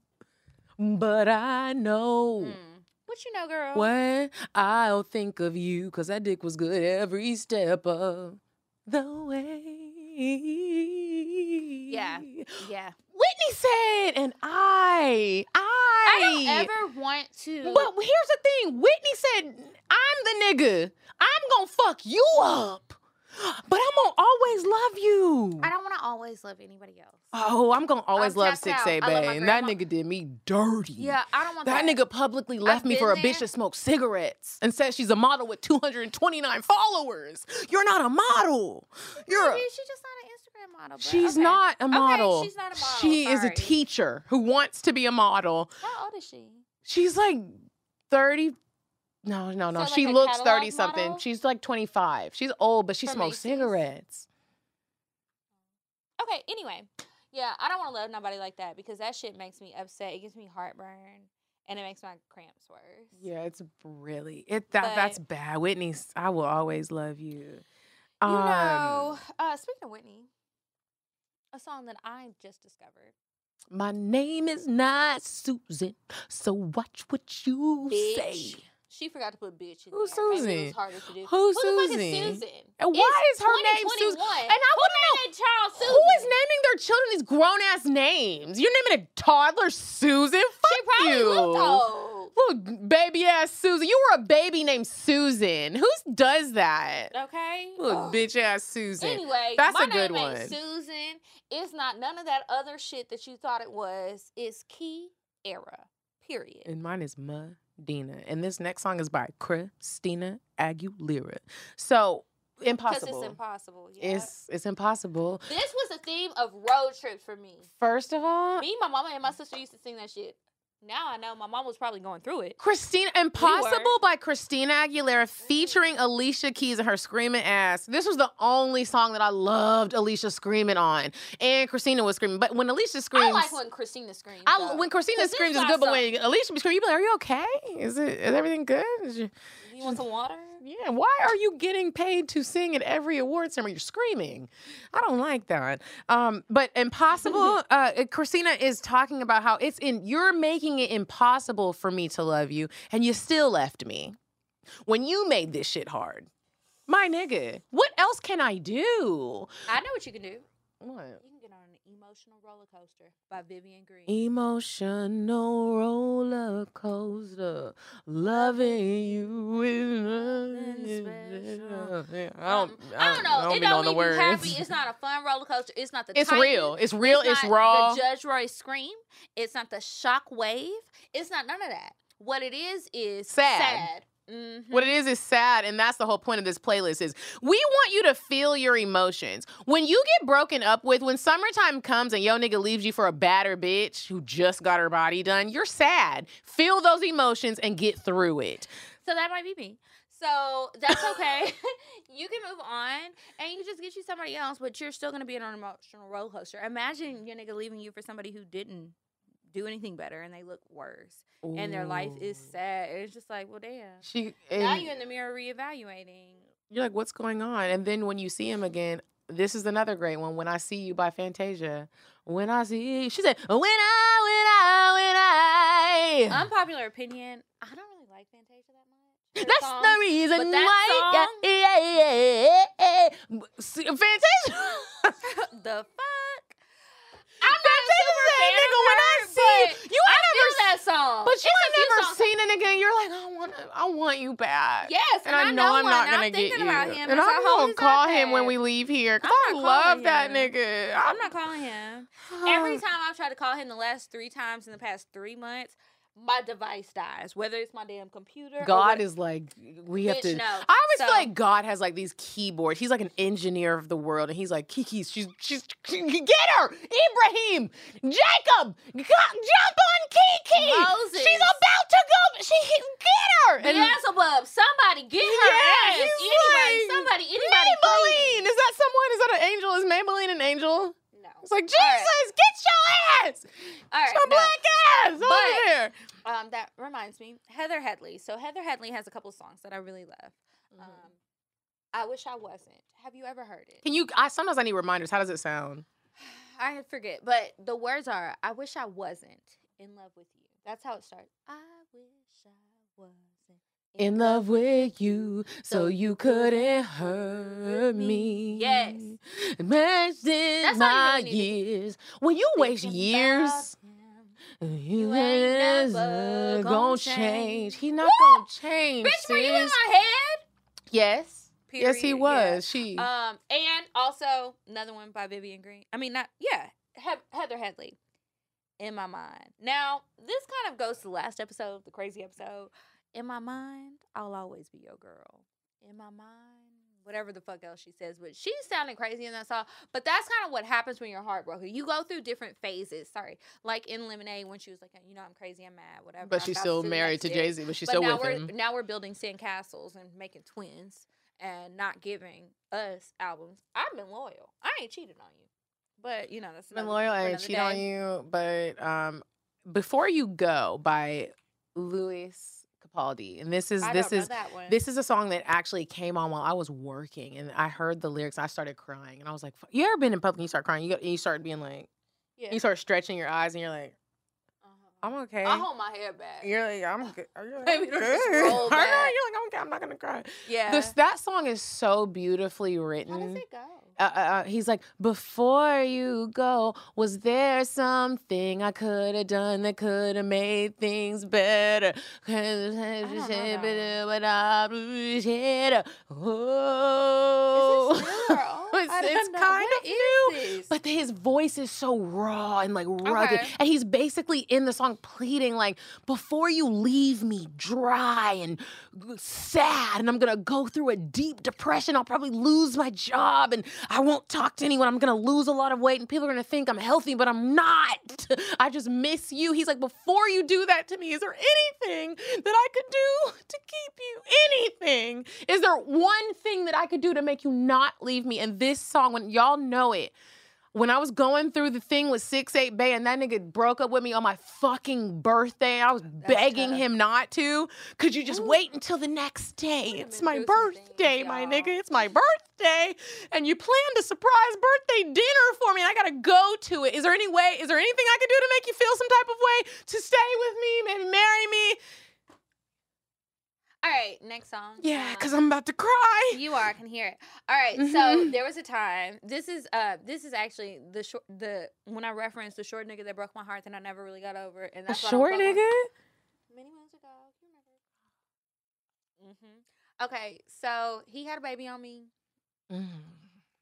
But I know Mm. What you know, girl? when I'll think of you, because that dick was good every step of the way. Yeah. Yeah. Whitney said, and I, I, I don't ever want to. But here's the thing Whitney said, I'm the nigga. I'm gonna fuck you up, but I'm gonna always love you. I don't want to always love anybody else. Oh, I'm gonna always I'm love Six. A Bay. And that nigga did me dirty. Yeah, I don't want That that. nigga publicly left me been for a there. bitch that smoked cigarettes and says she's a model with 229 followers. You're not a model. You're a, Maybe she's just not an Instagram model. she's okay. not a Okay, model. she's not a model. She is a teacher who wants to be a model. How old is she? She's like 30. No, no, no. So, she looks 30 something. model? She's like 25. She's old, but she From smokes Macy's? cigarettes. Okay, anyway. Yeah, I don't want to love nobody like that because that shit makes me upset. It gives me heartburn and it makes my cramps worse. Yeah, it's really it that that's bad. Whitney, I will always love you. You Um, know, uh, speaking of Whitney, a song that I just discovered. my name is not Susan, so watch what you say. She forgot to put bitch in Who's there. Maybe it Susan? was harder to do. Who's Who Susan? Susan? And why It's is her name Susan? And I wanna know, child Susan? Who is naming their children these grown ass names? You're naming a toddler Susan? Fuck She probably you. old. Little baby ass Susan. You were a baby named Susan. Who does that? Okay. Little Ugh. bitch ass Susan. Anyway, That's a good name ain't one. Susan. It's not none of that other shit that you thought it was. It's Key Era. Period. And mine is Medinah. And this next song is by Christina Aguilera. So impossible. Because it's impossible. Yeah. It's it's impossible. this was the theme of road trips for me. First of all, Me, my mama, and my sister used to sing that shit. Now I know my mom was probably going through it. Christina Impossible by Christina Aguilera featuring mm. Alicia Keys and her screaming ass. This was the only song that I loved Alicia screaming on. And Christina was screaming. But when Alicia screams I like when Christina screams. I, when Christina screams is good, but when Alicia be screaming, you be like, "Are you okay? Is it is everything good?" Is you- you want some water? Yeah. Why are you getting paid to sing at every award ceremony? You're screaming. I don't like that. Um, but impossible. uh, Christina is talking about how it's in. You're making it impossible for me to love you, and you still left me when you made this shit hard. My nigga, what else can I do? I know what you can do. What? Emotional roller coaster by Vivian Green. Emotional roller coaster, loving you is special. I don't, Um, I don't know. I don't it be knowing don't the leave words. happy. It's not a fun roller coaster. It's not the. It's Titan. real. It's real. It's, not raw. The Judge Roy scream. It's not the shock wave. It's not none of that. What it is is Sad. sad. Mhm. What it is is sad, and that's the whole point of this playlist. Is we want you to feel your emotions when you get broken up with. When summertime comes and yo nigga leaves you for a badder bitch who just got her body done, you're sad. Feel those emotions and get through it. So that might be me. So that's okay. you can move on and you just get you somebody else, but you're still gonna be an emotional roller coaster. Imagine your nigga leaving you for somebody who didn't do anything better and they look worse. And their life is Ooh. sad. It's just like, well damn. She now you're in the mirror reevaluating. you're like, what's going on? And then when you see him again, this is another great one. When I see you by Fantasia. When I see you, she said, when I, when I, when I. Unpopular opinion, I don't really like Fantasia that much. Her That's songs, the reason why. song- yeah, yeah, yeah, yeah. Fantasia. the fuck? I'm not a Fantasia super fan of nigga, when I her, see you, I never that song. But you It's ain't never songs- seen a nigga, you're like, I want, I want you back. Yes, and, I know, I'm not gonna I'm get you. him. and I'm gonna call him when we leave here. Cause I love that nigga. I'm not calling him. Every time I've tried to call him the last three times in the past three months, my device dies. Whether it's my damn computer. God is like, we have to. no. I always feel like God has like these keyboards. He's like an engineer of the world, and he's like, Kiki, she's, she's, get her, Ibrahim, Jacob, go- jump on Kiki. Moses. She's about to go. She get her. And Beelzebub, somebody get her Yeah, ass. Anybody, like, somebody, anybody. Maybelline. Is that someone? Is that an angel? Is Maybelline an angel? No. It's like Jesus, get your ass, All right. your no. black ass over But- there. Um, that reminds me, Heather Headley. So Heather Headley has a couple songs that I really love. Um, I wish I wasn't. Have you ever heard it? Can you? I sometimes I need reminders. How does it sound? I forget, but the words are I wish I wasn't in love with you. That's how it starts. I wish I wasn't In love with you, so you couldn't hurt me. Yes. Imagine That's my really years. When you waste years, about him. You ain't never gonna change. He not Woo! gonna change. Bitch, were you in my head? Yes. Yes, he Period, was. She. Um, and also another one by Vivian Green. I mean, not yeah, he- Heather Headley. In my mind. Now, this kind of goes to the last episode, the crazy episode. In my mind, I'll always be your girl. In my mind, whatever the fuck else she says, but she's sounding crazy in that song. But that's kind of what happens when you're heartbroken. You go through different phases. Sorry, like in Lemonade when she was like, you know, I'm crazy, I'm mad, whatever. but I'm she's still married to. Jay Z. But she's But still now with we're him. now we're building sandcastles and making twins and not giving us albums. I've been loyal. I ain't cheated on you, but you know that's been loyal I ain't another cheat on you, but um, before you go by Lewis Capaldi, and this is I this is this is a song that actually came on while I was working, and I heard the lyrics. I started crying, and I was like, "You ever been in public and you start crying? You you start being like, yeah. you start stretching your eyes, and you're like, uh-huh. I'm okay. I hold my hair back. You're like, I'm good. Like, I'm it'll just good. roll know. You're like, I'm, okay, I'm not gonna cry. yeah. This that song is so beautifully written How does it go? Uh, uh, uh, he's like, before you go, was there something I could have done that could have made things better? Oh, Is this new or old? it's, it's know. kind What of new, this? but his voice is so raw and like rugged, Okay. and he's basically in the song pleading like, before you leave me dry and sad, and I'm gonna go through a deep depression. I'll probably lose my job, and I won't talk to anyone. I'm gonna lose a lot of weight, and people are gonna think I'm healthy, but I'm not. I just miss you. He's like, before you do that to me, is there anything that I could do to keep you? Anything? Is there one thing that I could do to make you not leave me? And this song, when y'all know it, when I was going through the thing with Six Eight Bay and that nigga broke up with me on my fucking birthday, I was begging tough. him not to. Could you just Ooh. wait until the next day? It's my through some things, birthday, my nigga. It's my birthday. And you planned a surprise birthday dinner for me, and I gotta go to it. Is there any way, is there anything I could do to make you feel some type of way to stay with me, maybe marry me? All right, next song. Yeah, Um, because I'm about to cry. You are, I can hear it. All right, so Mhm. there was a time. This is uh this is actually the short the when I referenced the short nigga that broke my heart that I never really got over, and A that's why I short don't fuck with- nigga? many months ago. You remember? hmm Okay, so he had a baby on me, Mm.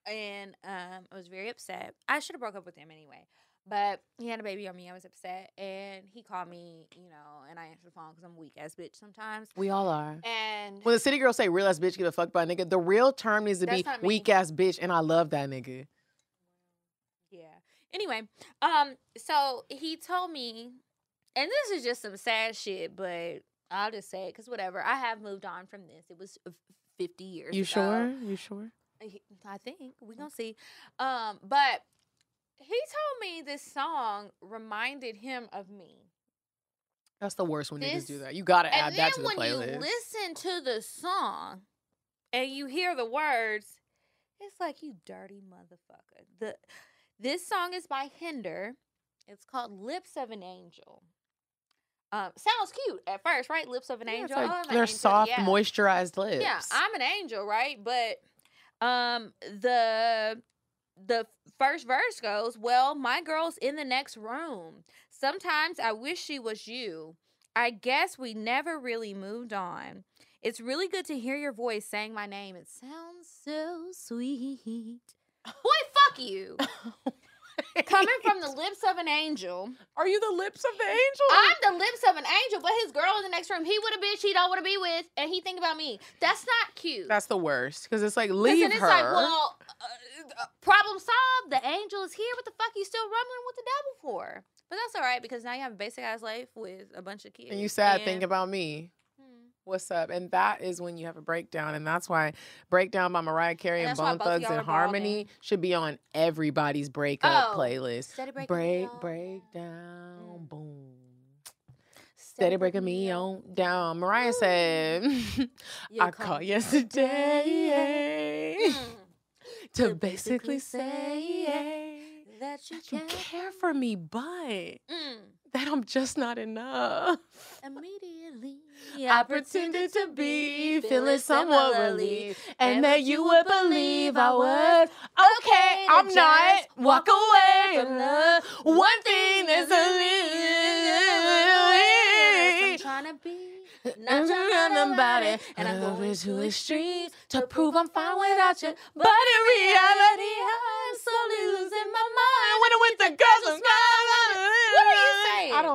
and um, I was very upset. I should have broke up with him anyway, but he had a baby on me. I was upset, and he called me, you know, and I answered the phone because I'm weak ass bitch sometimes. We all are. And When the city girls say real ass bitch give a fuck by a nigga, the real term needs to be weak ass bitch, and I love that nigga. Yeah. Anyway, um, so he told me, and this is just some sad shit, but I'll just say it because whatever. I have moved on from this. It was uh, fifty years. You ago. sure? You sure? I think we gonna see. Um, but he told me this song reminded him of me. That's the worst when niggas do that. You gotta add that to the when playlist. you listen to the song and you hear the words, it's like you dirty motherfucker. The this song is by Hinder. It's called Lips of an Angel. Um, sounds cute at first, right? Lips of an Yeah, angel. like Oh, an they're angel. soft, yeah. moisturized lips. Yeah, I'm an angel, right? But um the the first verse goes, "Well, my girl's in the next room. Sometimes I wish she was you. I guess we never really moved on. It's really good to hear your voice saying my name. It sounds so sweet. Boy, fuck you. Coming from the lips of an angel. Are you the lips of the angel? I'm the lips of an angel, but his girl in the next room, he would have bitch he don't want to be with, and he think about me. That's not cute. That's the worst because it's like leave then it's her. like, well, uh, uh, problem solved. The angel is here. What the fuck are you still rumbling with the devil for? But that's all right because now you have a basic ass life with a bunch of kids. and you sad and- think about me. Hmm. What's up? And that is when you have a breakdown, and that's why "Breakdown" by Mariah Carey And and, Bone Thugs and. Harmony should be on everybody's breakup Oh, playlist. Steady breaking Break, break down. down, Mm. boom. Steady breaking me on down. Mariah said, I called yesterday me to basically say that you you can care for me, but Mm. that I'm just not enough. Immediately, I pretended to be feeling somewhat relieved, and that you would believe I was okay. I'm not. Walk away from love. One thing that's a I'm trying to be. Not trying about it, and I'm going to extremes to prove I'm fine without you. But in reality, I'm slowly losing my mind when I'm with the girls What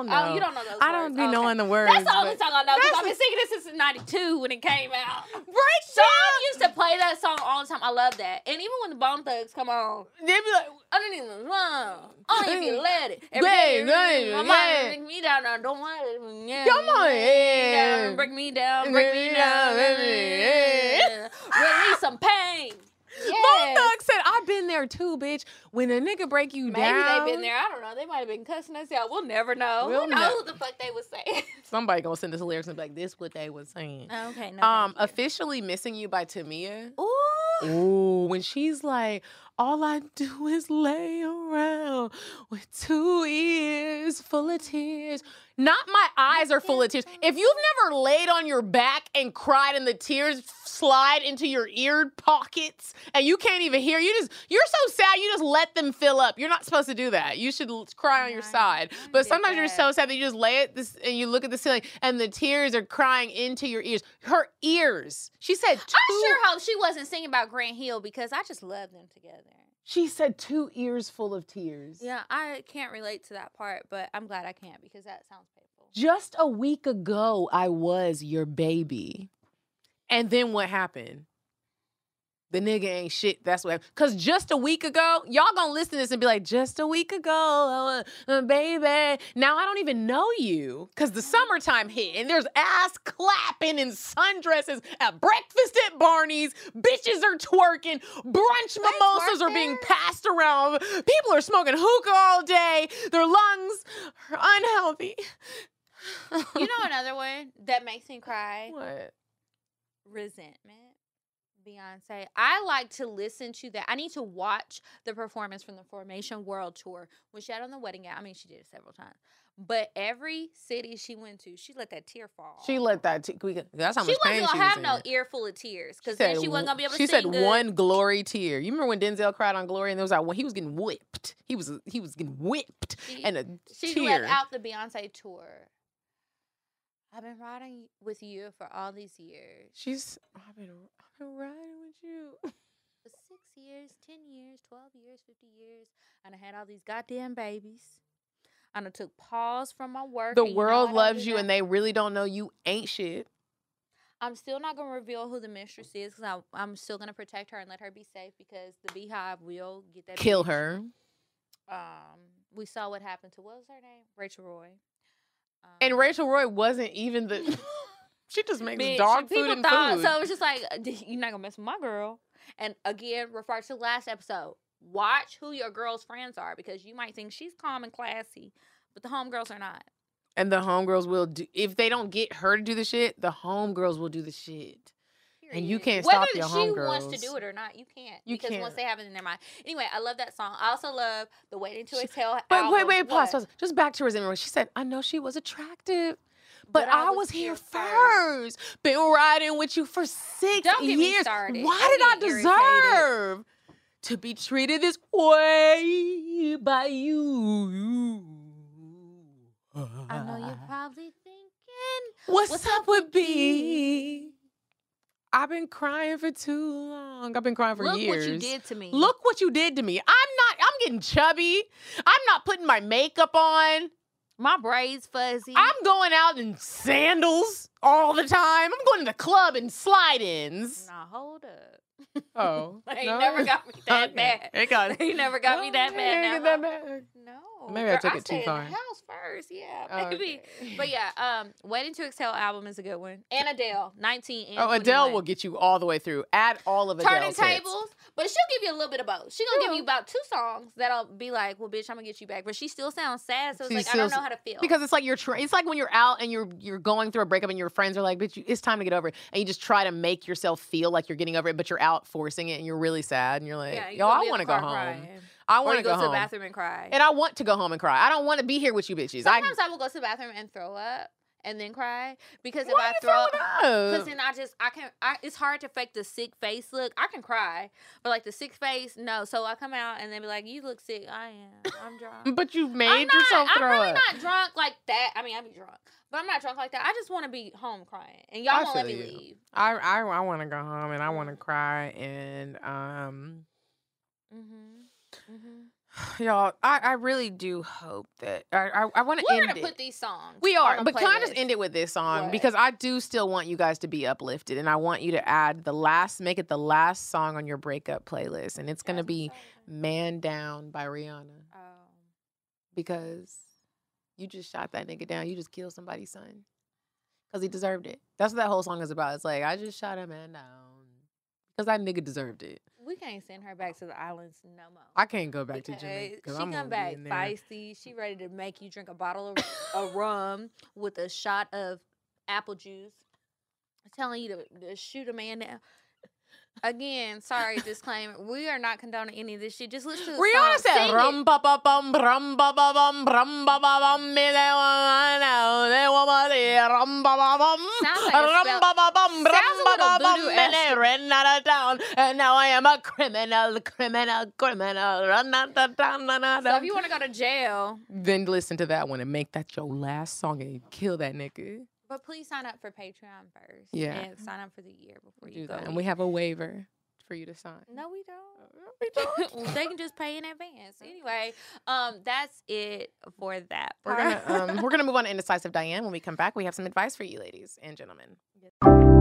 don't oh, know. Oh, you don't know those I don't be Okay. knowing the words. That's the only song I know because I've been singing this since '92 when it came out. Break Sean used to play that song all the time. I love that. And even when the Bone Thugs come on, They be like, underneath the run, only if you let it. Every day, right, my mind break me down, now don't want it. Yeah, Come on, yeah. break me down, break me down, Yeah. release some pain. Bone Yes. Thug said, I've been there too, bitch. When a nigga break you down, Maybe down, they've been there. I don't know. They might have been cussing us out. We'll never know. We'll Who knows ne- what the fuck they was saying? Somebody gonna send us lyrics and be like, this what they was saying. okay. No, Um, officially missing you by Tamia. Ooh. Ooh, when she's like, all I do is lay around with two ears full of tears. Not my eyes are full of tears. If you've never laid on your back and cried and the tears slide into your ear pockets and you can't even hear, you just you're so sad you just let them fill up. You're not supposed to do that. You should cry on your side. But sometimes you're so sad that you just lay it this and you look at the ceiling and the tears are crying into your ears. Her ears. She said two I sure hope she wasn't singing about Grant Hill because I just love them together. She said two ears full of tears. Yeah, I can't relate to that part, but I'm glad I can't because that sounds painful. Just a week ago, I was your baby. And then what happened? The nigga ain't shit. That's what. Cause just a week ago, y'all gonna listen to this and be like, just a week ago, uh, uh, baby. Now I don't even know you. Cause the summertime hit and there's ass clapping and sundresses at breakfast at Barney's. Bitches are twerking. Brunch mimosas are being passed around. People are smoking hookah all day. Their lungs are unhealthy. You know another one that makes me cry? what? Resentment. Beyonce. I like to listen to that. I need to watch the performance from the Formation World Tour when she had on the wedding gown. I mean, she did it several times. But every city she went to, she let that tear fall. She let that. T- we, that's how She much pain wasn't gonna have was no in. ear full of tears because then she wasn't gonna be able to She said good. one glory tear. You remember when Denzel cried on Glory and there was that when he was getting whipped. He was he was getting whipped She- and a She tear. let out the Beyonce tour. I've been riding with you for all these years. She's I've been I've been riding with you. For six years, ten years, twelve years, fifty years, and I had all these goddamn babies. And I took pause from my work. The and you know world loves you that. and they really don't know you ain't shit. I'm still not gonna reveal who the mistress is because I'm still gonna protect her and let her be safe because the BeyHive will get that. Kill bitch. her. Um, we saw what happened to what was her name, Rachel Roy. And Rachel Roy wasn't even the She just makes Bitch, dog food and thought- food. So it was just like, uh, you're not gonna mess with my girl. And again, refer to the last episode. Watch who your girl's friends are because you might think she's calm and classy, but the homegirls are not. and the homegirls will do if they don't get her to do the shit, the homegirls will do the shit. And you can't stop your homegirls. Whether she wants to do it or not, you can't. You because once can't. once they have it in their mind. Anyway, I love that song. I also love the Waiting to Exhale. But album. wait, wait, pause, pause. Just back to resentment. She said, I know she was attractive. But, I, was, here first. Been riding with you for 6 Don't get me years. Why I'm did I getting irritated. deserve to be treated this way by you? I know you're probably thinking. What's, What's up up with with B? I've been crying for too long. I've been crying for Look years. Look what you did to me. Look what you did to me. I'm not, I'm getting chubby. I'm not putting my makeup on. my braids fuzzy. I'm going out in sandals all the time. I'm going to the club in slide-ins. Nah, hold up. Oh, They no? never got me that Okay. bad. It got They never got me that bad. it Now, ain't that bad. No, Maybe I girl, took it too far. house first, yeah, Oh, maybe. okay. But yeah, um, "Waiting to Exhale" album is a good one. And Adele, nineteen. And Oh, Adele will get you all the way through. Add all of Adele's turning hits. tables, but she'll give you a little bit of both. She's gonna give you about two songs that'll be like, "Well, bitch, I'm gonna get you back," but she still sounds sad, so it's She like I don't know how to feel Because it's like you're, tra- it's like when you're out and you're you're going through a breakup and you're friends are like, "Bitch, you- it's time to get over it," and you just try to make yourself feel like you're getting over it, but you're out forcing it, and you're really sad, and you're like, Yeah, you "Yo, I want to go home. I want to go to the bathroom and cry. and I want to go home and cry. I don't want to be here with you bitches. I Sometimes I, will go to the bathroom and throw up and then cry because if I throw up, because then I just I can I it's hard to fake the sick face look. I can cry, but like the sick face, no. So I come out and they be like, "You look sick." I am. I'm drunk. But you've made I'm not, yourself I'm really up. not drunk like that. I mean, I be drunk, but I'm not drunk like that. I just want to be home crying, and y'all I won't let me you. leave. I I, I want to go home and I want to cry and um Mm-hmm. Mm-hmm. y'all I, I really do hope that I I, I want to end gonna it. put these songs. we are, but can I just end it with this song What? because I do still want you guys to be uplifted and I want you to add the last make it the last song on your breakup playlist and it's gonna be "Man Down" by Rihanna Oh. because you just shot that nigga down. You just killed somebody's son because he deserved it. That's what that whole song is about. It's like I just shot a man down because that nigga deserved it. We can't send her back to the islands no more. I can't go back to Jamaica She I'm come back be in there. feisty. She ready to make you drink a bottle of, of rum with a shot of apple juice. I'm Telling you to, to shoot a man down. Again, sorry, disclaimer. We are not condoning any of this shit. Just listen to the Rihanna song. said rum ba ba bum rum ba ba bum rum ba ba bum me they wanna know they wanna see rum ba ba bum Sounds like a rum spell- ba ba bum rum a ba ba bum me voodoo-esque. ran out of town and now I am a criminal criminal criminal run out of town na, na, So if you want to go to jail, then listen to that one and make that your last song and kill that nigga but please sign up for Patreon first. Yeah. And sign up for the year before you do go. that and we have a waiver for you to sign No, we don't. we don't Well, they can just pay in advance. Anyway, um, that's it for that. We're gonna um, we're gonna move on to indecisive Diane. When we come back, we have some advice for you, ladies and gentlemen.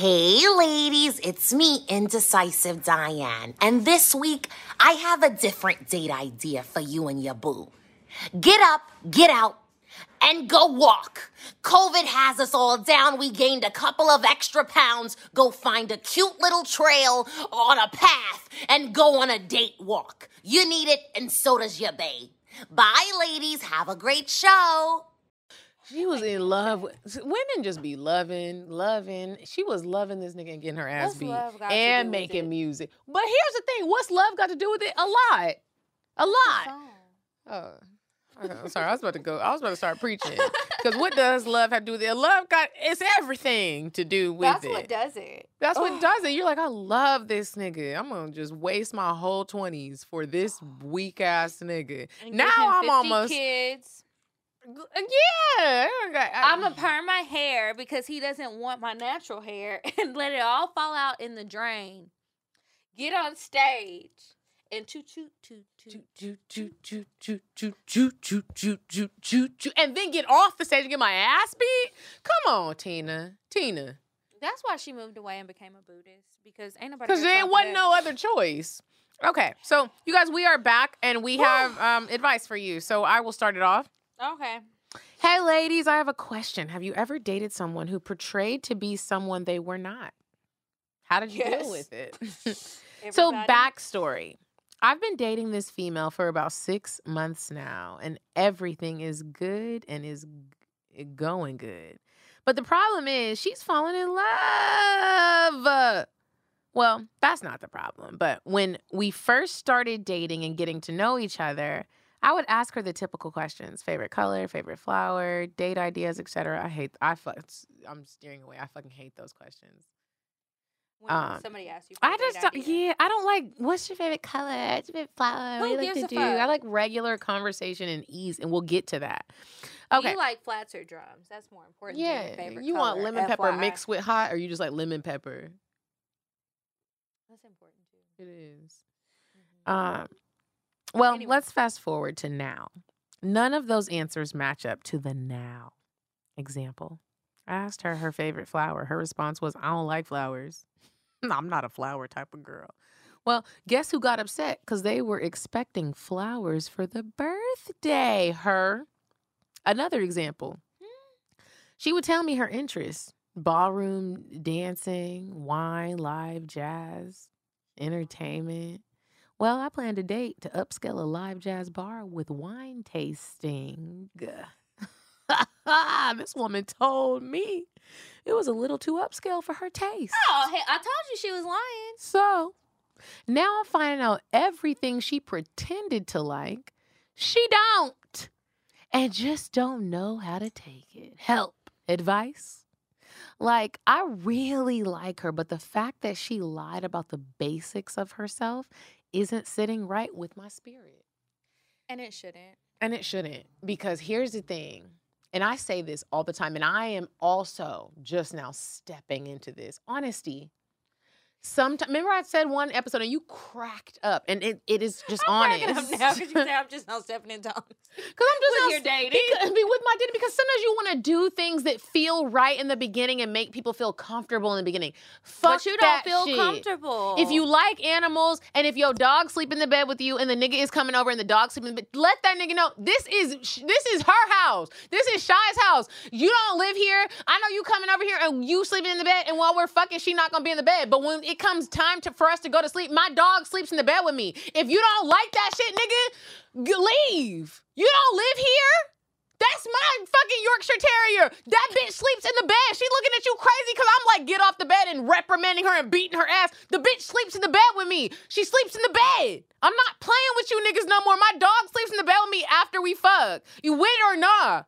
Hey, ladies, it's me, Indecisive Diane. And this week, I have a different date idea for you and your boo. Get up, get out, and go walk. COVID has us all down. We gained a couple of extra pounds. Go find a cute little trail on a path and go on a date walk. You need it, and so does your babe. Bye, ladies. Have a great show. She was in love with women. Just be loving, loving. She was loving this nigga and getting her ass beat love got to and making music. But here's the thing: what's love got to do with it? A lot, a lot. Oh, I'm sorry. I was about to go. I was about to start preaching because what does love have to do with it? Love got it's everything to do with That's it. what does it. That's what oh. does it. You're like, I love this nigga. I'm gonna just waste my whole twenties for this weak ass nigga. And now I'm almost kids. Yeah. I'm gonna perm my hair because he doesn't want my natural hair and let it all fall out in the drain. Get on stage and toot toot toot toot. Choo, choo, choo, choo, choo, choo, choo, choo, choo, choo, choo, and then get off the stage and get my ass beat. Come on, Tina, Tina, That's why she moved away and became a Buddhist because ain't nobody. because there wasn't no other choice. Okay, so you guys, we are back and we have um, advice for you. So I will start it off. Okay. Hey, ladies, I have a question. Have you ever dated someone who portrayed to be someone they were not? How did you Yes. deal with it? so, backstory. I've been dating this female for about six months now, and everything is good and is going good. But the problem is, she's falling in love. Well, that's not the problem. But when we first started dating and getting to know each other, I would ask her the typical questions: favorite color, favorite flower, date ideas, etc. I hate. I fuck. I'm steering away. I fucking hate those questions. When um, somebody asks you, I just don't, idea. yeah. I don't like. What's your favorite color? What's your favorite flower? Who what do you like to do? I like regular conversation and ease, and we'll get to that. Do Okay. You like flats or drums? That's more important. than your yeah. You want color, lemon pepper mixed with hot, or you just like lemon pepper? That's important too. It is. Mhm. Um, well, Anyway. let's fast forward to now. None of those answers match up to the now. Example I asked her her favorite flower. Her response was, I don't like flowers. I'm not a flower type of girl. Well, guess who got upset? Because they were expecting flowers for the birthday. Her. Another example. She would tell me her interests ballroom dancing, wine, live jazz, entertainment. Well, I planned a date to upscale a live jazz bar with wine tasting. this woman told me it was a little too upscale for her taste. Oh, hey, I told you she was lying. So now I'm finding out everything she pretended to like, she don't. And just don't know how to take it. Help, advice. Like, I really like her, but the fact that she lied about the basics of herself isn't sitting right with my spirit. And it shouldn't. And it shouldn't. Because here's the thing, and I say this all the time, and I am also just now stepping into this honesty. Sometimes, remember I said one episode and you cracked up, and it, it is just I'm honest. cracking up now because you say I'm just now stepping into honest. Because I'm just With your dating. Because, be with my dating because sometimes you want to do things that feel right in the beginning and make people feel comfortable in the beginning. Fuck but you don't that feel shit. comfortable. If you like animals and if your dog sleep in the bed with you and the nigga is coming over and the dog sleeping in the bed, let that nigga know this is this is her house. This is Shy's house. You don't live here. I know you coming over here and you sleeping in the bed and while we're fucking, she not gonna be in the bed. But when it comes time to for us to go to sleep, my dog sleeps in the bed with me. If you don't like that shit, nigga, leave. You don't live here. That's my fucking Yorkshire Terrier. That bitch sleeps in the bed. She looking at you crazy because I'm like, get off the bed and reprimanding her and beating her ass. The bitch sleeps in the bed with me. She sleeps in the bed. I'm not playing with you niggas no more. My dog sleeps in the bed with me after we fuck. You win or nah.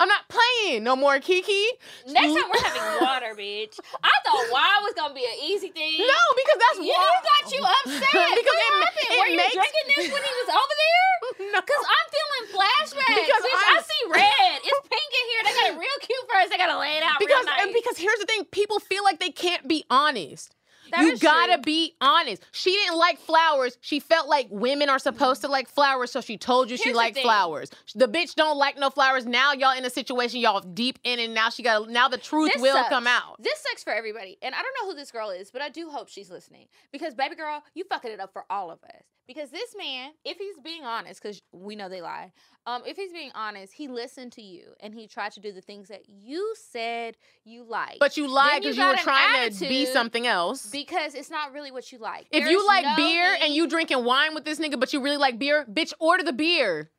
I'm not playing no more, Kiki. Next time we're having water, bitch. I thought wine was gonna be an easy thing. No, because that's you wa- got you upset. Because what it happened? it Were you makes- drinking this when he was over there? No. Cause I'm feeling flashbacks. Because bitch. I'm- I see red. It's pink in here. They got it real cute first. They gotta lay it out because nice. and because here's the thing people feel like they can't be honest That you gotta true. be honest she didn't like flowers she felt like women are supposed to like flowers so she told you she Here's the liked flowers the bitch don't like no flowers now y'all in a situation y'all deep in and now she got now the truth This will sucks. come out This sucks for everybody. And I don't know who this girl is, but I do hope she's listening. Because, baby girl, you fucking it up for all of us. Because this man, if he's being honest, because we know they lie, um, if he's being honest, he listened to you and he tried to do the things that you said you like. but you lied because you, were trying to be something else Because it's not really what you like. if There's you like no beer and you drinking wine with this nigga but you really like beer bitch order the beer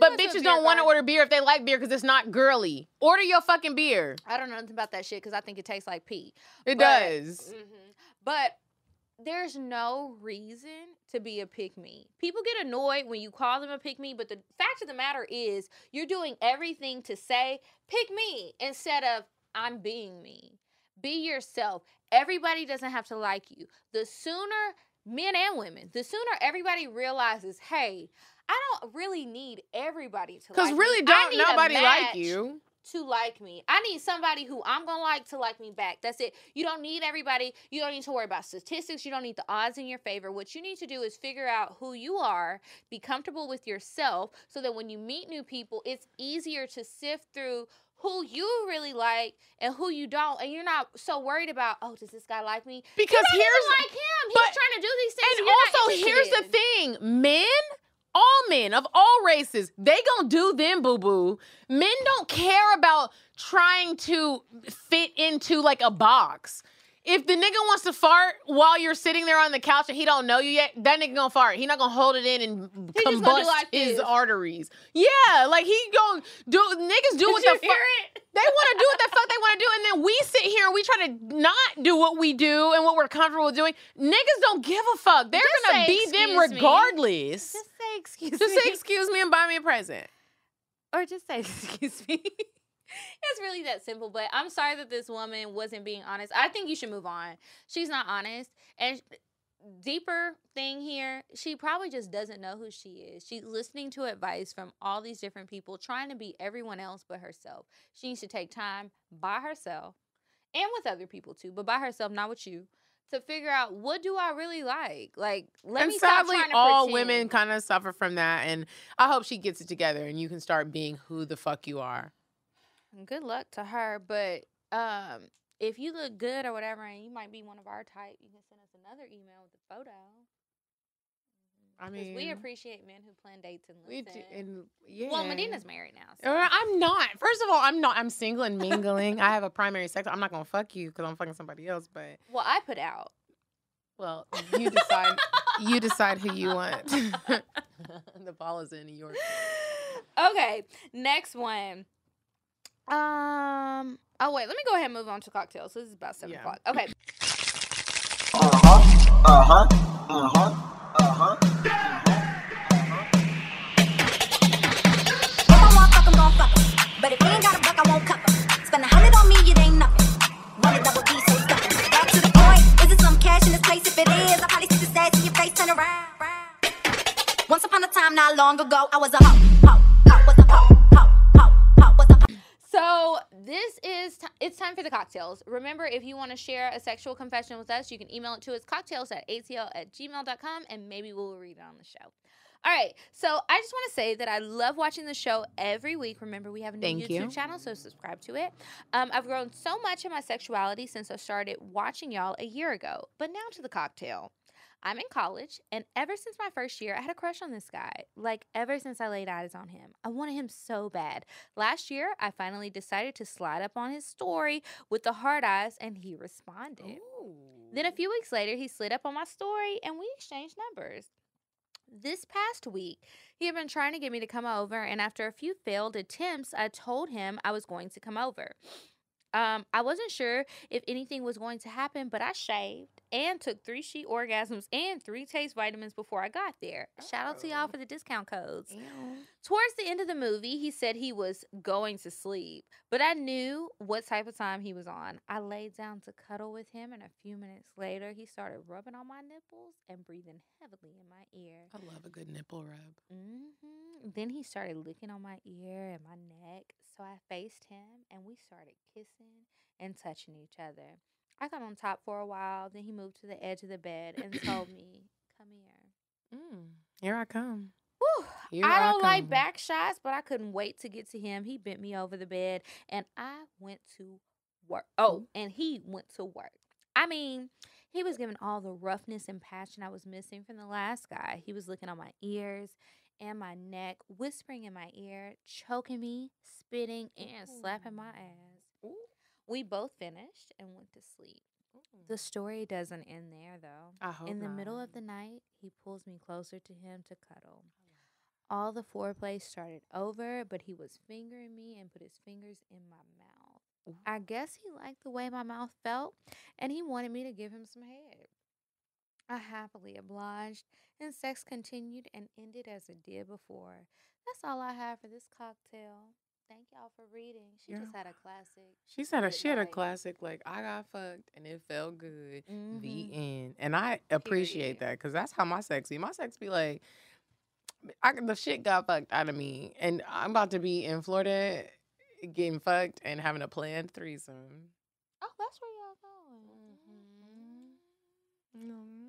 but go to a bitches don't want to order beer if they like beer because it's not girly order your fucking beer I don't know nothing about that shit because I think it tastes like pee. it But- does Mhm. But there's no reason to be a pick me. People get annoyed when you call them a pick me, but the fact of the matter is you're doing everything to say pick me instead of I'm being me. Be yourself. Everybody doesn't have to like you. The sooner men and women, the sooner everybody realizes, hey, I don't really need everybody to Because like really, me. Don't nobody like you. To like me. I need somebody who I'm gonna like to like me back. That's it. You don't need everybody. You don't need to worry about statistics. You don't need the odds in your favor. What you need to do is figure out who you are, be comfortable with yourself, so that when you meet new people, it's easier to sift through who you really like and who you don't, and you're not so worried about, oh, does this guy like me? Because you don't even here's- like him. He's but- trying to do these things. And also, here's the thing: men, all men of all races, they gonna do them, boo boo. Men don't care about trying to fit into like a box. If the nigga wants to fart while you're sitting there on the couch and he don't know you yet, that nigga gonna fart. He not gonna hold it in and He combust like his arteries. Yeah, like he gonna do. Niggas do what Did the fuck they want to do what the fuck they want to do, and then we sit here and we try to not do what we do and what we're comfortable with doing. Niggas don't give a fuck. They're Just gonna be them "Excuse me." regardless. Just say excuse Just me. say excuse me and buy me a present. or just say excuse me. It's really that simple. But I'm sorry that this woman wasn't being honest. I think you should move on. She's not honest, and deeper thing here, she probably just doesn't know who she is. She's listening to advice from all these different people, trying to be everyone else but herself. She needs to take time by herself and with other people too, but by herself, not with you. To figure out what do I really like? Like, let and me stop trying to all pretend. women kind of suffer from that. And I hope she gets it together and you can start being who the fuck you are. Good luck to her. But um, if you look good or whatever, and you might be one of our type, you can send us another email with a photo. I mean, we appreciate men who plan dates and listen. we do, and yeah. Well, Medinah's married now. so- I'm not. First of all, I'm not. I'm single and mingling. I have a primary sex. I'm not gonna fuck you because I'm fucking somebody else. But Well, I put out. well, you decide. you decide who you want. the ball is in New York. Okay, next one. Um. Oh wait, let me go ahead and move on to cocktails. This is about seven Yeah. o'clock. Okay. Uh-huh. Uh-huh. Uh-huh. If I want fuck, I'm gon' fuck 'em. But if you ain't got a buck, I won't cuff 'em. Spend a hundred on me, it ain't nothing. One double D, so stuffin'. Back to the point. Is it some cash in this place? If it is, I probably see the stats in your face, turn around. Once upon a time, not long ago, I was a hoe, hoe, cocktails. Remember, if you want to share a sexual confession with us, you can email it to us cocktails at atl at gmail.com and maybe we'll read it on the show. All right, so I just want to say that I love watching the show every week. Remember, we have a new Thank YouTube you. channel, so subscribe to it. Um, I've grown so much in my sexuality since I started watching y'all a year ago. But now to the cocktail. I'm in college, and ever since my first year, I had a crush on this guy. Like, ever since I laid eyes on him, I wanted him so bad. Last year, I finally decided to slide up on his story with the hard eyes, and he responded. Then a few weeks later, he slid up on my story, and we exchanged numbers. This past week, he had been trying to get me to come over, and after a few failed attempts, I told him I was going to come over. Um, I wasn't sure if anything was going to happen, but I shaved and took three sheet orgasms and three taste vitamins before I got there. Shout out to y'all for the discount codes. Towards the end of the movie, he said he was going to sleep, but I knew what type of time he was on. I laid down to cuddle with him, and a few minutes later, he started rubbing on my nipples and breathing heavily in my ear. I love a good nipple rub. hmm Then he started licking on my ear and my neck. So I faced him and we started kissing and touching each other. I got on top for a while. Then he moved to the edge of the bed and told me, Come here. Mm, here I come. Whew. I I don't like come. back shots, but I couldn't wait to get to him. He bent me over the bed and I went to work. Oh, and he went to work. I mean, he was giving all the roughness and passion I was missing from the last guy. He was looking on my ears and my neck, whispering in my ear, choking me, spitting, and slapping my ass. We both finished and went to sleep. The story doesn't end there, though. I hope In the middle of the night, he pulls me closer to him to cuddle. Oh, all the foreplay started over, but he was fingering me and put his fingers in my mouth. I guess he liked the way my mouth felt, and he wanted me to give him some head. I happily obliged, and sex continued and ended as it did before. That's all I have for this cocktail. Thank y'all for reading. She just had a classic. She said a she had a classic like I got fucked and it felt good. The Mhm. end, and I appreciate Period. that because that's how my sex be. My sex be like, I the shit got fucked out of me, and I'm about to be in Florida getting fucked and having a planned threesome. Oh, that's where y'all going.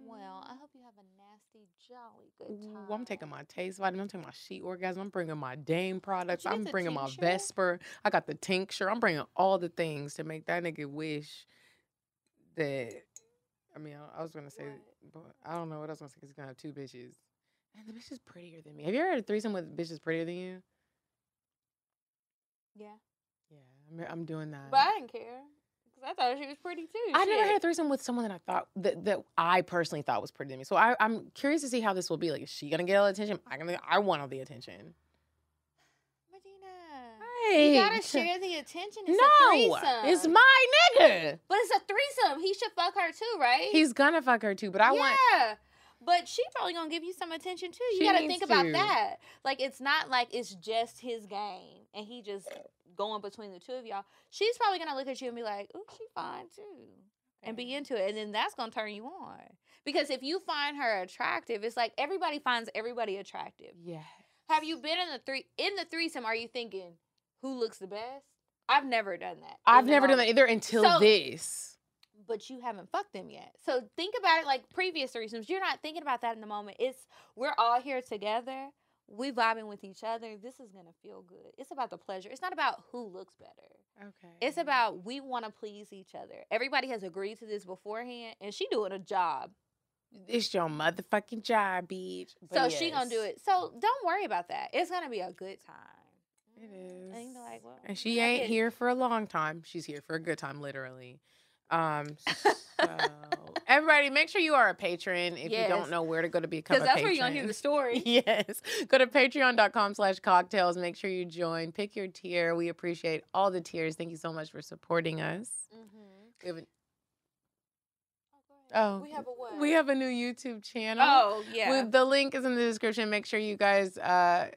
Well, I hope you have a nasty, jolly good time. Ooh, I'm taking my taste vitamin. I'm taking my sheet orgasm. I'm bringing my Dame products. I'm bringing my? Vesper. I got the tincture. I'm bringing all the things to make that nigga wish that. I mean, I, I was gonna say, but I don't know what else I was gonna say. he's gonna have two bitches, and the bitch is prettier than me. Have you ever had a threesome with bitches prettier than you? Yeah. Yeah, I'm, I'm doing that. But I didn't care. I thought she was pretty too. I never had a threesome with someone that I thought that, that I personally thought was pretty to me. So I, I'm curious to see how this will be. Like, is she gonna get all the attention? I gonna I want all the attention. Medinah. Hey, You gotta share the attention. It's no, a threesome. it's my nigga. But it's a threesome. He should fuck her too, right? He's gonna fuck her too, but I yeah. want. Yeah, but she probably gonna give you some attention too. You She gotta think about that. Like it's not like it's just his game and he just going between the two of y'all. She's probably gonna look at you and be like, "Ooh, she fine too," and be into it, and then that's gonna turn you on. Because if you find her attractive, it's like everybody finds everybody attractive. Yeah. Have you been in the three in the threesome? Are you thinking who looks the best? I've never done that. I've never done that either until So- this. but you haven't fucked them yet. So think about it like previous threesomes. You're not thinking about that in the moment. It's we're all here together. We vibing with each other. This is gonna feel good. It's about the pleasure. It's not about who looks better. Okay. It's about we want to please each other. Everybody has agreed to this beforehand, and she doing a job. It's your motherfucking job, bitch. But so she gonna do it. So don't worry about that. It's gonna be a good time. It is. And like, well, And she I ain't did- here for a long time. She's here for a good time, literally. Um, so everybody, make sure you are a patron. If you don't know where to go to become a patron. Because that's where you're gonna hear the story. yes, go to patreon.com slash cocktails. Make sure you join. Pick your tier. We appreciate all the tiers. Thank you so much for supporting us. We have, a, oh, We have a what? we have a new YouTube channel. Oh yeah. We- the link is in the description. Make sure you guys uh,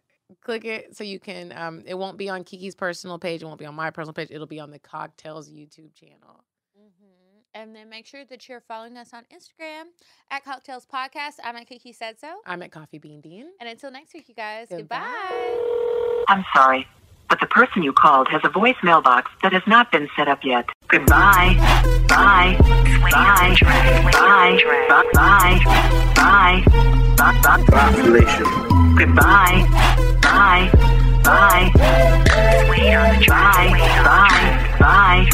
click it so you can. Um, it won't be on Kiki's personal page. It won't be on my personal page. It'll be on the Cocktails YouTube channel. And then make sure that you're following us on Instagram at Cocktails Podcast. I'm at Kiki Said So. I'm at Coffee Bean Dean. And until next week, you guys, goodbye. I'm sorry, but the person you called has a voicemail box that has not been set up yet. Goodbye. Bye. Bye. Bye. Bye. Bye. Bye. Bye. Population. Goodbye. Bye. Bye. Bye. Bye. Bye.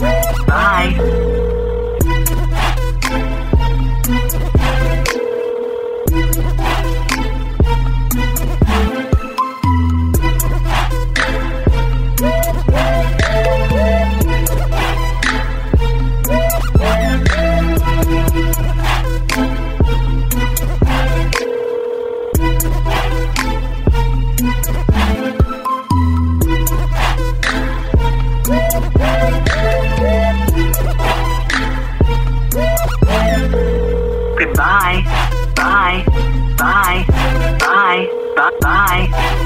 Bye. Bye.